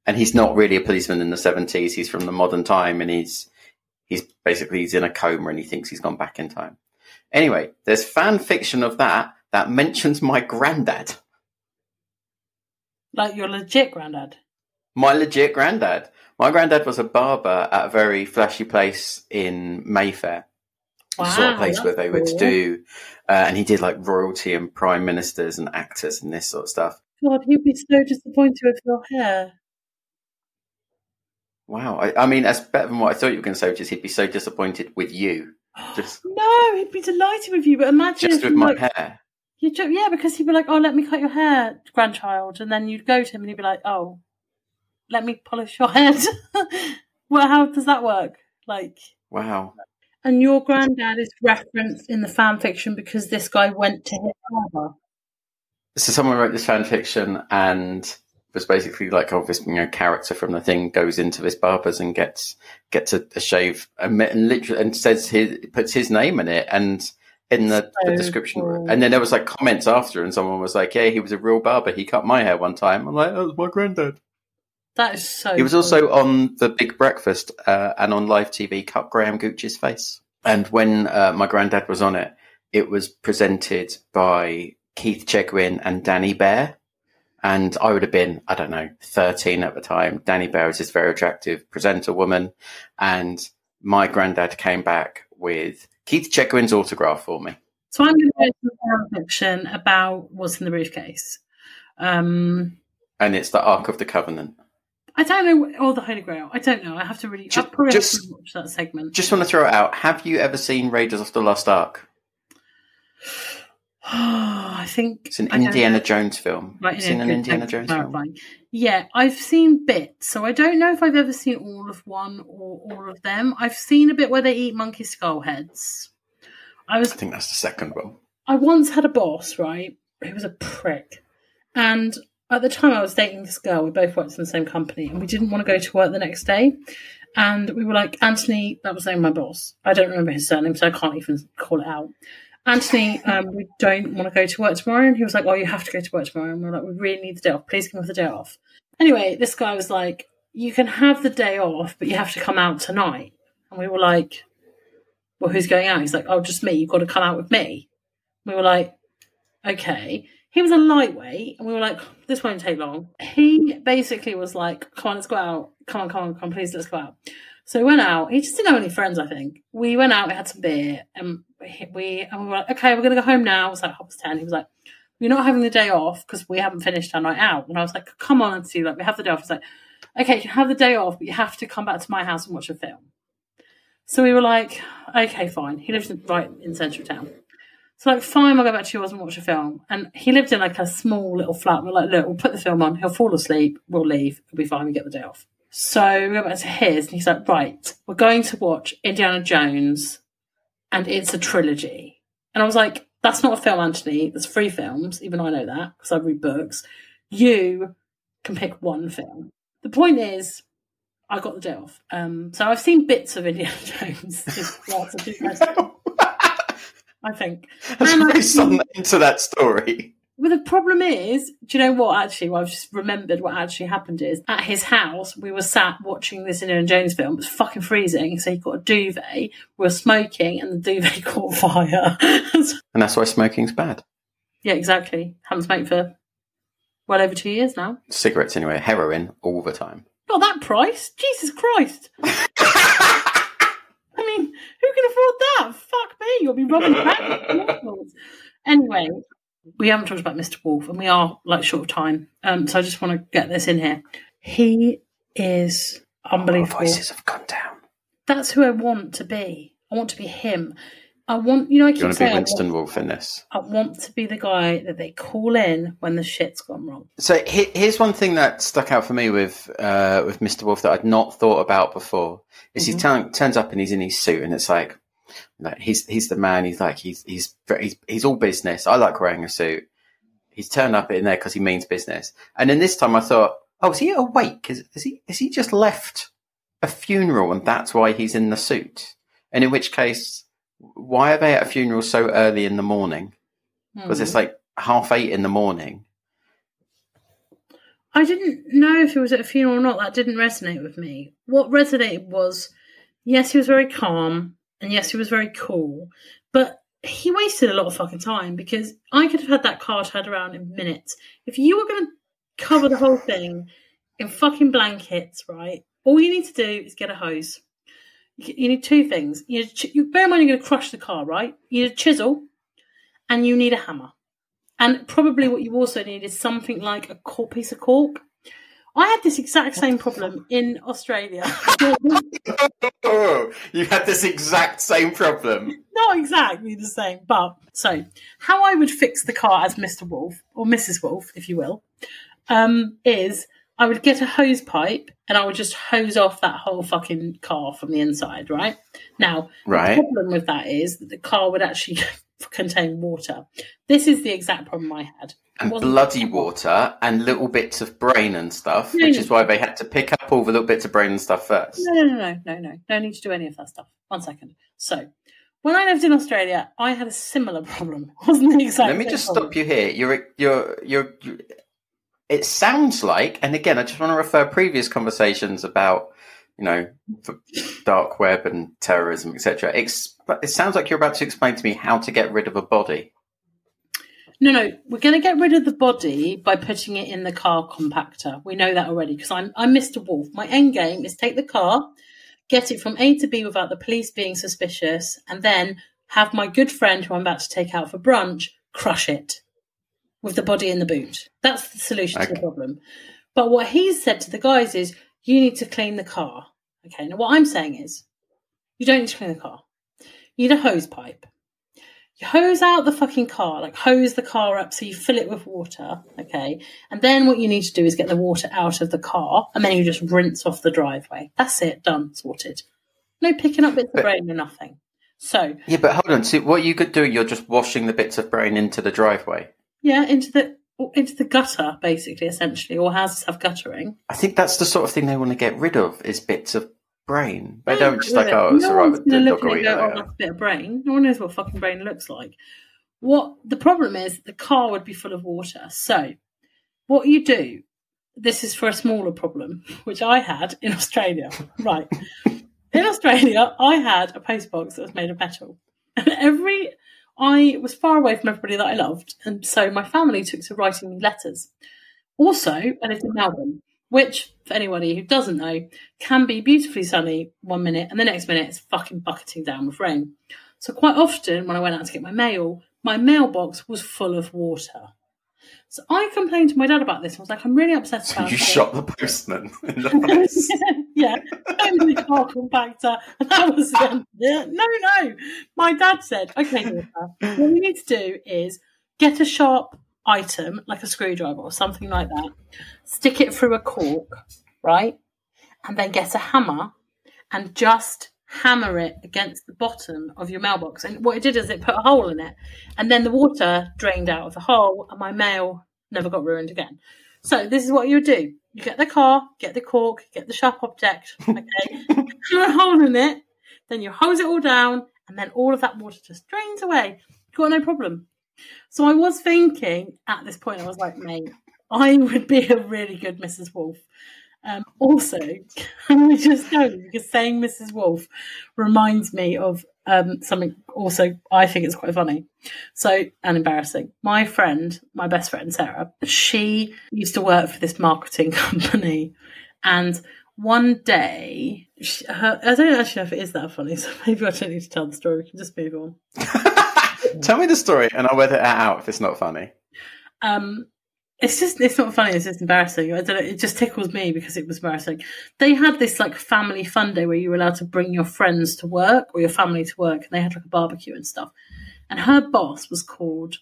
And he's not really a policeman in the 70s. He's from the modern time, and he's he's basically he's in a coma, and he thinks he's gone back in time. Anyway, there's fan fiction of that that mentions my granddad, Like your legit granddad. my legit granddad. My granddad was a barber at a very flashy place in Mayfair. Wow, sort of place where they would do, uh, and he did like royalty and prime ministers and actors and this sort of stuff. God, he'd be so disappointed with your hair. Wow, I, I mean, that's better than what I thought you were going to say, which is he'd be so disappointed with you, Just- no, he'd be delighted with you. But imagine just with my like, hair. you yeah, because he'd be like, "Oh, let me cut your hair, grandchild," and then you'd go to him and he'd be like, "Oh, let me polish your head." well, how does that work? Like, Wow. and your granddad is referenced in the fan fiction because this guy went to his father. So someone wrote this fan fiction and was basically like, oh, this you know, character from the thing goes into this barber's and gets gets a, a shave and, and literally and says his puts his name in it and in the, the description. cool. And then there was like comments after, and someone was like, yeah, he was a real barber. He cut my hair one time. I'm like, that was my granddad. That is so. He was cool. also on The Big Breakfast uh, and on live TV, cut Graham Gooch's face. And when uh, my granddad was on it, it was presented by Keith Chegwin and Danni Behr. And I would have been, I don't know, 13 at the time. Danni Behr is this very attractive presenter woman. And my granddad came back with Keith Chegwin's autograph for me. So I'm going to go to fan fiction about what's in the briefcase. Um, And it's the Ark of the Covenant. I don't know, or the Holy Grail. I don't know. I have to really. Ju- I probably just- have to watch that segment. Just want to throw it out. Have you ever seen Raiders of the Lost Ark? I think It's an Indiana. Jones film. Right, seen an Indiana Jones film? Yeah, I've seen bits, so I don't know if I've ever seen all of one or all of them. I've seen a bit where they eat monkey skull heads. I was I think that's the second one. I once had a boss, right, who was a prick. And at the time I was dating this girl, we both worked in the same company, and we didn't want to go to work the next day. And we were like, Anthony, that was the name of my boss. I don't remember his surname, so I can't even call it out. Anthony, um, we don't want to go to work tomorrow. And he was like, Oh, you have to go to work tomorrow. And we are like, We really need the day off. Please come with the day off. Anyway, this guy was like, You can have the day off, but you have to come out tonight. And we were like, Well, who's going out? He's like, Oh, just me. You've got to come out with me. We were like, okay. He was a lightweight, and we were like, this won't take long. He basically was like, come on, let's go out. Come on, come on, come on, please, let's go out. So we went out. He just didn't have any friends, I think. We went out, we had some beer, and we and we were like, okay, we're gonna go home now. It was like half past ten. He was like, we're not having the day off because we haven't finished our night out. And I was like, come on, and see, like, we have the day off. He's like, okay, you have the day off, but you have to come back to my house and watch a film. So we were like, okay, fine. He lives right in central town. So like, fine, I'll go back to yours and watch a film. And he lived in like a small little flat. We're like, look, we'll put the film on. He'll fall asleep. We'll leave. It'll be fine. We get the day off. So we go back to his, and he's like, right, we're going to watch Indiana Jones, and it's a trilogy. And I was like, that's not a film, Anthony. There's three films. Even I know that because I read books. You can pick one film. The point is, I got the day off. Um, so I've seen bits of Indiana Jones. Lots of different- I think. That's And based on seen- into that story. Well, the problem is, do you know what? Actually, well, I've just remembered what actually happened. Is at his house, we were sat watching this Indiana Jones film. It was fucking freezing, so he got a duvet. We were smoking, and the duvet caught fire. And that's why smoking's bad. yeah, exactly. Haven't smoked for well over two years now. Cigarettes anyway, heroin all the time. Not that price, Jesus Christ! I mean, who can afford that? Fuck me, you'll be robbing banks. anyway, we haven't talked about Mr. Wolf, and we are like short of time. Um, so I just want to get this in here. He is Our unbelievable. voices have gone down. That's who I want to be. I want to be him. I want, you know, I keep You want to be saying Winston want, Wolf in this? I want to be the guy that they call in when the shit's gone wrong. So he- here's one thing that stuck out for me with uh, with Mr. Wolf that I'd not thought about before. Is he turn, turns up and he's in his suit and it's like, like he's he's the man. He's like he's he's he's he's all business. I like wearing a suit. He's turned up in there because he means business. And then this time I thought, oh, is he awake? Is, is he is he just left a funeral and that's why he's in the suit? And in which case, why are they at a funeral so early in the morning? Because Hmm. it's like half eight in the morning. I didn't know if he was at a funeral or not. That didn't resonate with me. What resonated was, yes, he was very calm, and yes, he was very cool, but he wasted a lot of fucking time because I could have had that car turned around in minutes. If you were going to cover the whole thing in fucking blankets, right? All you need to do is get a hose. You need two things. You, need ch- you bear in mind you're going to crush the car, right? You need a chisel, and you need a hammer. And probably what you also need is something like a piece of cork. I had this exact same problem in Australia. You had this exact same problem. Not exactly the same, but so how I would fix the car as Mr. Wolf or Mrs. Wolf, if you will, um, is I would get a hose pipe and I would just hose off that whole fucking car from the inside, right? Now, Right. the problem with that is that the car would actually contain water. This is the exact problem I had. And bloody water and little bits of brain and stuff, No, which no. is why they had to pick up all the little bits of brain and stuff first. No, no, no, no, no, no. No need to do any of that stuff. One second. So, when I lived in Australia, I had a similar problem. Wasn't the exact Let me just problem. stop you here. You're, you're, you're, you it sounds like, and again, I just want to refer previous conversations about, you know, dark web and terrorism, etc. It sounds like you're about to explain to me how to get rid of a body. No, no, we're going to get rid of the body by putting it in the car compactor. We know that already because I'm I'm Mr. Wolf. My end game is take the car, get it from A to B without the police being suspicious, and then have my good friend who I'm about to take out for brunch crush it with the body in the boot. That's the solution to the problem. But what he's said to the guys is, you need to clean the car. Okay, now what I'm saying is, you don't need to clean the car. You need a hose pipe. You hose out the fucking car, like hose the car up so you fill it with water, okay? And then what you need to do is get the water out of the car and then you just rinse off the driveway. That's it, done, sorted. No picking up bits of brain or nothing. So, Yeah, but hold on. See, what you could do, you're just washing the bits of brain into the driveway. yeah, into the into the gutter, basically, essentially. or houses have guttering. I think that's the sort of thing they want to get rid of is bits of brain. They No, don't just like, no oh, it's one's all right. gonna The look dog at will it eat and go, oh, that's a bit of brain. No one knows what fucking brain looks like. What the problem is, the car would be full of water. So, what you do, this is for a smaller problem, which I had in Australia. Right. in Australia, I had a postbox that was made of metal. And every, I was far away from everybody that I loved. And so my family took to writing me letters. Also, I lived in Melbourne, which, for anybody who doesn't know, can be beautifully sunny one minute and the next minute it's fucking bucketing down with rain. So quite often when I went out to get my mail, my mailbox was full of water. So I complained to my dad about this. I was like, I'm really upset So about you it. shot the postman in the face. yeah, only the car compactor. And that was um, yeah, no, no. My dad said, "Okay, what we need to do is get a sharp item like a screwdriver or something like that, stick it through a cork, right, and then get a hammer and just hammer it against the bottom of your mailbox. And what it did is it put a hole in it, and then the water drained out of the hole, and my mail never got ruined again. So this is what you do. You get the car, get the cork, get the sharp object, okay, put a hole in it, then you hose it all down, and then all of that water just drains away. You've got no problem. So I was thinking at this point, I was like, mate, I would be a really good Mrs. Wolf. Um, also, can we just go because saying Mrs. Wolf reminds me of um, something also I think it's quite funny. So, and embarrassing. My friend, my best friend Sarah, she used to work for this marketing company. And one day, she, her, I don't actually know if it is that funny, so maybe I don't need to tell the story. We can just move on. Tell me the story and I'll weather it out if it's not funny. Um, it's just it's not funny. It's just embarrassing. I don't know. It just tickles me because it was embarrassing. They had this like family fun day where you were allowed to bring your friends to work or your family to work, and they had like a barbecue and stuff. And her boss was called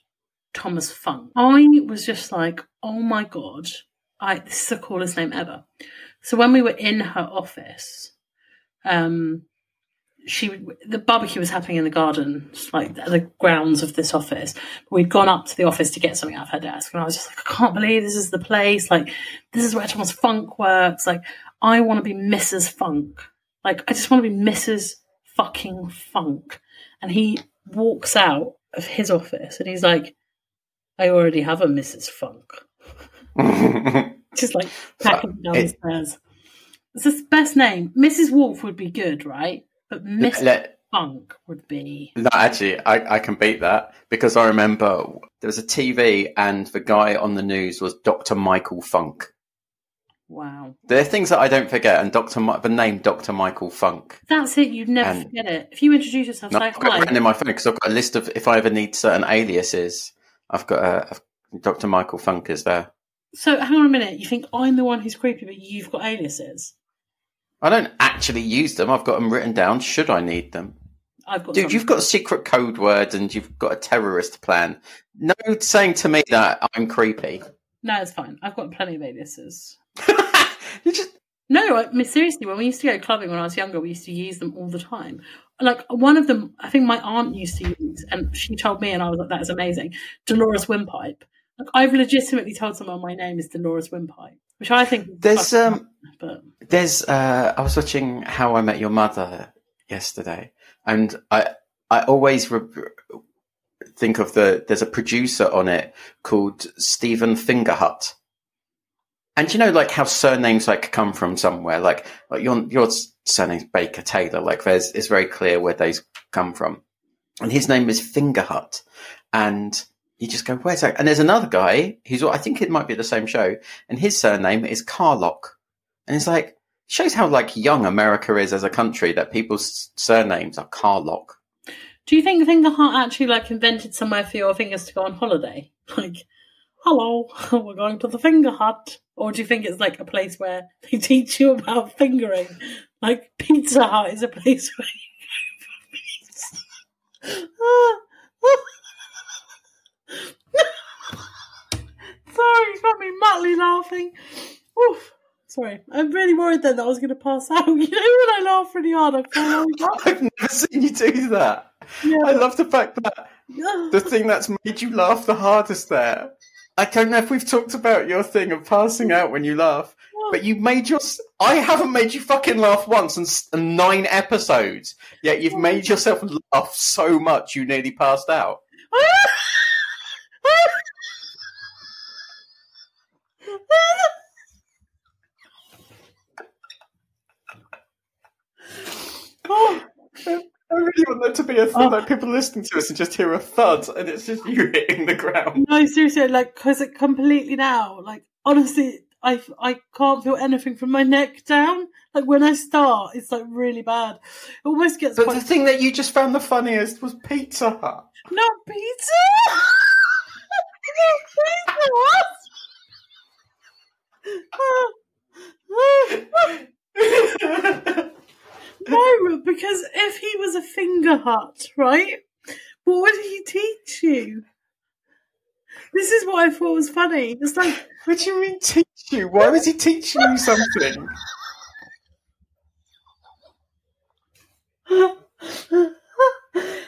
Thomas Funk. I was just like, oh my god, I this is the coolest name ever. So when we were in her office, um, she the barbecue was happening in the garden, like the grounds of this office. We'd gone up to the office to get something out of her desk, and I was just like, I can't believe this is the place. Like, this is where Thomas Funk works. Like, I want to be Mrs. Funk. Like, I just want to be Mrs. Fucking Funk. And he walks out of his office, and he's like, I already have a Mrs. Funk. just like packing downstairs. It's the best name. Mrs. Wolf would be good, right? But Mr. Let- Funk would be. No, actually, I, I can beat that because I remember there was a TV and the guy on the news was Dr. Michael Funk. Wow. There are things that I don't forget, and Dr. Mi- the name Dr. Michael Funk. That's it. You'd never And- forget it. If you introduce yourself, No, say I've got it in my phone because I've got a list of if I ever need certain aliases. I've got a, a Dr. Michael Funk is there. So hang on a minute. You think I'm the one who's creepy, but you've got aliases? I don't actually use them. I've got them written down. Should I need them, I've got. dude? some. You've got secret code words and you've got a terrorist plan. No saying to me that I'm creepy. No, it's fine. I've got plenty of aliases. you just No, I mean, seriously. When we used to go clubbing when I was younger, we used to use them all the time. Like one of them, I think my aunt used to use, and she told me, and I was like, "That is amazing." Dolores Windpipe. Like I've legitimately told someone my name is Dolores Windpipe, which I think There's, um, but There's uh I was watching How I Met Your Mother yesterday and I I always re- think of the there's a producer on it called Stephen Fingerhut. And you know like how surnames like come from somewhere like like your your surname's Baker Taylor like there's it's very clear where those come from. And his name is Fingerhut and you just go where's that and there's another guy who's I think it might be the same show and his surname is Carlock. And it's like, shows how like young America is as a country that people's surnames are Carlock. do you think Finger Hut actually like invented somewhere for your fingers to go on holiday? Like, hello, we're going to the Finger Hut. Or do you think it's like a place where they teach you about fingering? Like Pizza Hut is a place where you ah, ah. Sorry, you got me madly laughing. Oof. Sorry, I'm really worried then that I was going to pass out. You know when I laugh really hard, I fall over. I've never seen you do that. Yeah. I love the fact that the thing that's made you laugh the hardest there. I don't know if we've talked about your thing of passing out when you laugh, but you made your. I haven't made you fucking laugh once in, in nine episodes, yet you've made yourself laugh so much you nearly passed out. Oh, I really want there to be a thing Oh. like people listening to us and just hear a thud and it's just you hitting the ground. no, seriously, like, because it completely now, like, honestly, I, I can't feel anything from my neck down. Like, when I start, it's like really bad. It almost gets But quite. the thing that you just found the funniest was Pizza Hut. Not pizza! Pizza! What? no, because if he was a finger hut, right? What would he teach you? This is what I thought was funny. It's like, what do you mean teach you? Why was he teaching you something?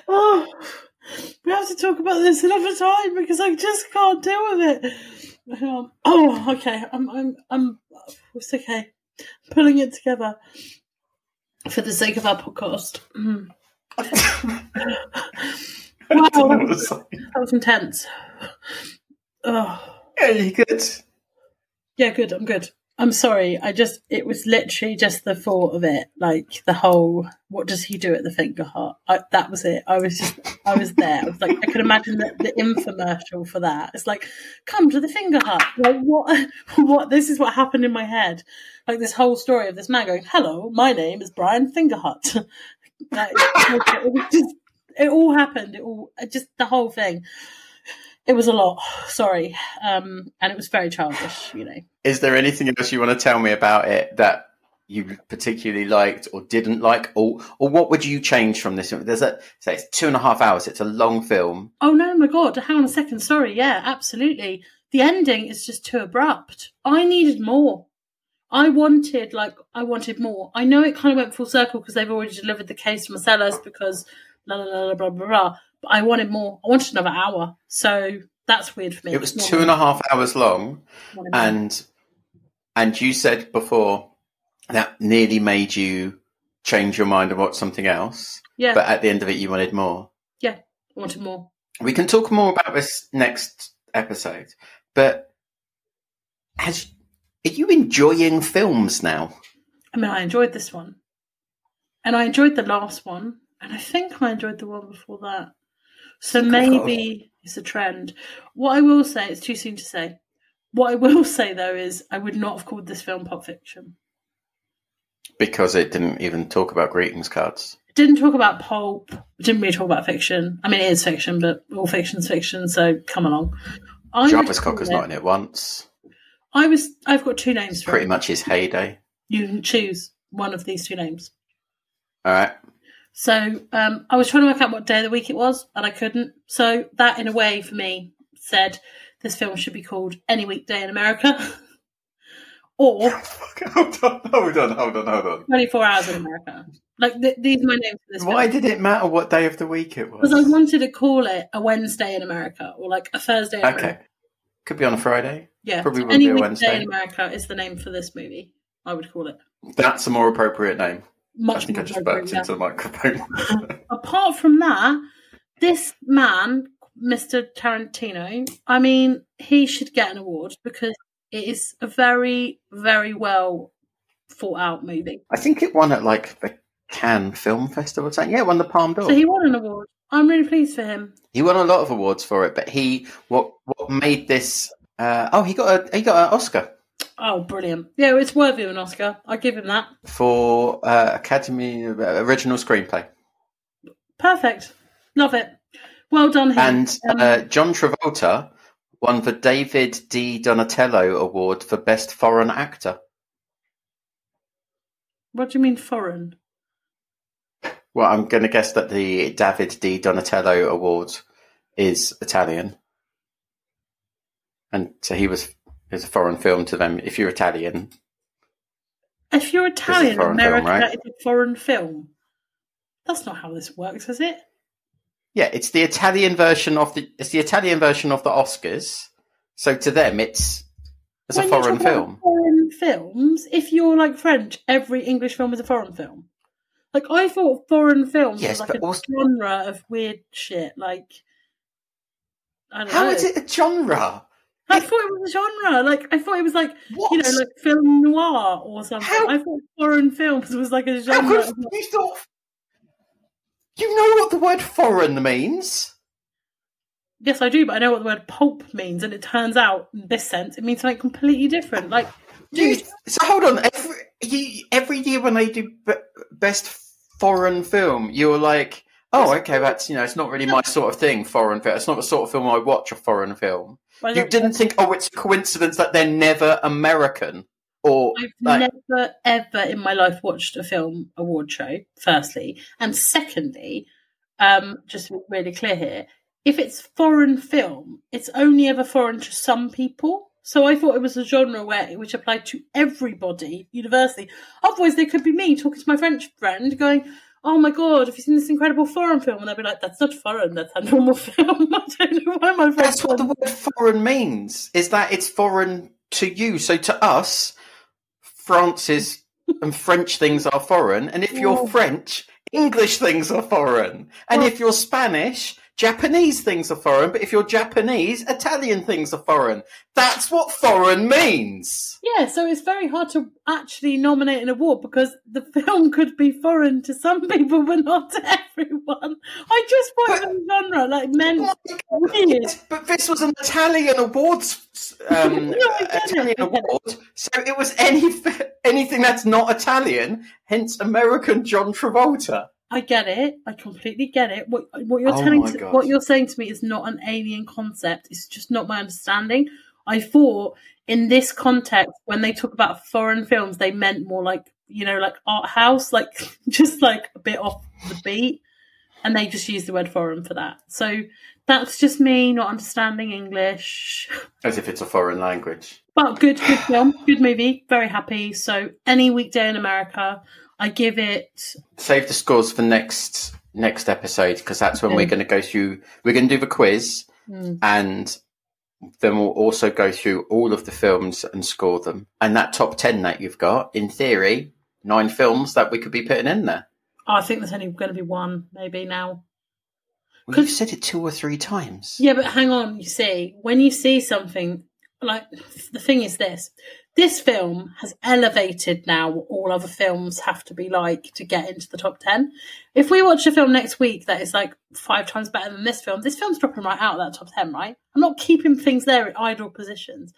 oh, we have to talk about this another time because I just can't deal with it. Um, oh, okay. I'm, I'm, I'm. It's okay. Pulling it together for the sake of our podcast. Mm. wow, that was, that was intense. Oh. Yeah, you good? Yeah, good. I'm good. I'm sorry. I just, it was literally just the thought of it, like the whole, what does he do at the finger hut? I, that was it. I was just, I was there. I was like, I could imagine the, the infomercial for that. It's like, come to the finger hut. Like, what, what, this is what happened in my head. Like this whole story of this man going, hello, my name is Brian Fingerhut. like, it it all happened. It all, just the whole thing it was a lot. Sorry, um, and it was very childish. You know. Is there anything else you want to tell me about it that you particularly liked or didn't like, or or what would you change from this? There's a say it's two and a half hours. It's a long film. Oh no, my god! Hang on a second. Sorry. Yeah, absolutely. The ending is just too abrupt. I needed more. I wanted like I wanted more. I know it kind of went full circle because they've already delivered the case from Marsellus because blah blah blah blah blah blah. But I wanted more. I wanted another hour. So that's weird for me. It was two and a half hours long, and and you said before that nearly made you change your mind and watch something else. Yeah. But at the end of it, you wanted more. Yeah, I wanted more. We can talk more about this next episode, but has are you enjoying films now? I mean, I enjoyed this one, and I enjoyed the last one, and I think I enjoyed the one before that. So maybe it's a trend. What I will say, it's too soon to say. What I will say though is, I would not have called this film Pulp Fiction because it didn't even talk about greetings cards. It didn't talk about pulp. It didn't really talk about fiction. I mean, it is fiction, but all fiction's fiction. So come along. I Jarvis Cocker's not in it once. I was. I've got two names. Pretty it. much his heyday. You can choose one of these two names. All right. So um, I was trying to work out what day of the week it was, and I couldn't. So that, in a way, for me, said this film should be called Any Weekday in America. or hold on, hold on, hold on, hold on. 24 Hours in America. Like th- these are my names for this. Why film. did it matter what day of the week it was? Because I wanted to call it a Wednesday in America or like a Thursday. okay, America. could be on a Friday. Yeah, probably so Any Weekday in America is the name for this movie. I would call it. That's a more appropriate name much I think I just burped into the microphone. Apart from that, this man, Mr. Tarantino, I mean, he should get an award because it is a very, very well thought out movie. I think it won at like the Cannes Film Festival. Saying, yeah, it won the Palme d'Or. So he won an award. I'm really pleased for him. He won a lot of awards for it, but he what what made this? Uh, oh, he got a he got an Oscar Oh, brilliant! Yeah, it's worthy of an Oscar. I give him that for uh, Academy uh, Original Screenplay. Perfect, love it. Well done, him. And um, uh, John Travolta won the David di Donatello Award for Best Foreign Actor. What do you mean foreign? Well, I'm going to guess that the David di Donatello Award is Italian, and so he was is a foreign film to them if you're Italian. If you're Italian, America film, right? is a foreign film. That's not how this works, is it? Yeah, it's the Italian version of the it's the Italian version of the Oscars. So to them, it's it's when a foreign film. Foreign films. If you're like French, every English film is a foreign film. Like I thought, foreign films yes, was like a also... genre of weird shit. Like, how know. is it a genre? I thought it was a genre. Like I thought it was like what? you know, like film noir or something. How? I thought foreign films was like a genre. How you thought? You know what the word foreign means? Yes, I do, but I know what the word pulp means, and it turns out, in this sense, it means something completely different. Like, dude, so hold on. Every, every year when they do best foreign film, you're like, oh, okay, that's you know, it's not really my sort of thing. Foreign film. It's not the sort of film I watch. A foreign film. Well, you didn't think, oh, it's a coincidence that they're never American, or I've like... never ever in my life watched a film award show. Firstly, and secondly, um, just to be really clear here, if it's foreign film, it's only ever foreign to some people. So I thought it was a genre where which applied to everybody universally. Otherwise, there could be me talking to my French friend, going, "Oh my god, have you seen this incredible foreign film?" And they'll be like, "That's not foreign. That's a normal film." I don't know why my friends. That's what the word foreign means. Is that it's foreign to you. So to us, France's and French things are foreign, and if you're. French, English things are foreign, and if you're Spanish, Japanese things are foreign. But if you're Japanese, Italian things are foreign. That's what foreign means. Yeah, so it's very hard to actually nominate an award because the film could be foreign to some people, but not to everyone. I just want But- the genre like men. Oh God. But this was an Italian awards um, No, I get it, Italian it. award, so it was any anything that's not Italian. Hence, American John Travolta. I get it. I completely get it. What what you're Oh telling to, God. what you're saying to me is not an alien concept. It's just not my understanding. I thought in this context, when they talk about foreign films, they meant more like you know, like art house, like just like a bit off the beat, and they just use the word foreign for that. So that's just me not understanding English. As if it's a foreign language. But good, good film, good movie. Very happy. So any weekday in America, I give it Save the scores for next next episode because that's when Okay. we're going to go through. We're going to do the quiz, mm, and then we'll also go through all of the films and score them. And that top ten that you've got, in theory, nine films that we could be putting in there. I think there's only going to be one, maybe now. Well, you've said it two or three times. Yeah, but hang on. You see, when you see something like the thing is this: this film has elevated now what all other films have to be like to get into the top ten. If we watch a film next week that is like five times better than this film, this film's dropping right out of that top ten, right? I'm not keeping things there in idle positions.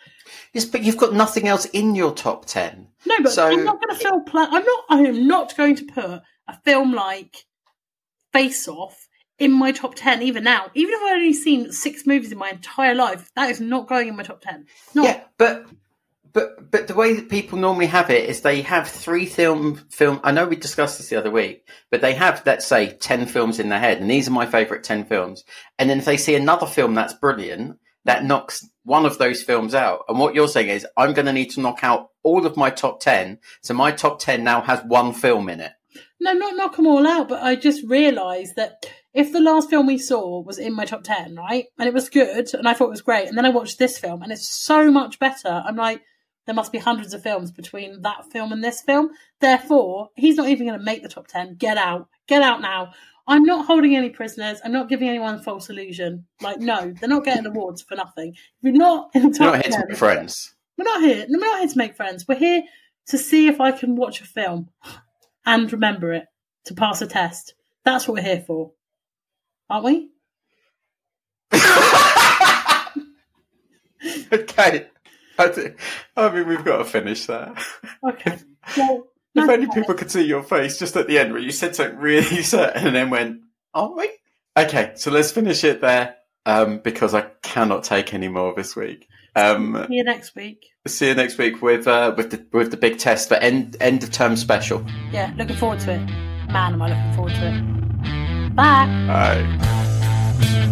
Yes, but you've got nothing else in your top ten. No, but So- I'm not going to feel. Pla- I'm not. I am not going to put a film like Face Off in my top ten. Even now, even if I've only seen six movies in my entire life, that is not going in my top ten. No, Yeah, but but but the way that people normally have it is they have three film film. I know we discussed this the other week, but they have let's say ten films in their head, and these are my favourite ten films. And then if they see another film that's brilliant, that knocks one of those films out. And what you're saying is, I'm going to need to knock out all of my top ten. So my top ten now has one film in it. no, not knock them all out. But I just realised that if the last film we saw was in my top ten, right, and it was good, and I thought it was great, and then I watched this film, and it's so much better. I'm like. There must be hundreds of films between that film and this film. Therefore, he's not even going to make the top 10. Get out. Get out now. I'm not holding any prisoners. I'm not giving anyone a false illusion. Like, no, they're not getting awards for nothing. You're not in the You're not here to 10, be friends. we're not here. We're not here to make friends. We're here to see if I can watch a film and remember it to pass a test. That's what we're here for, aren't we? okay. I, thi- I mean, we've got to finish that. Okay. Well, If only people could see your face just at the end where you said something really certain and then went, aren't we? Okay, so let's finish it there um, because I cannot take any more this week. Um, see you next week. see you next week with uh, with the with the big test for end end of term special. Yeah, looking forward to it. Man, am I looking forward to it. Bye. Bye.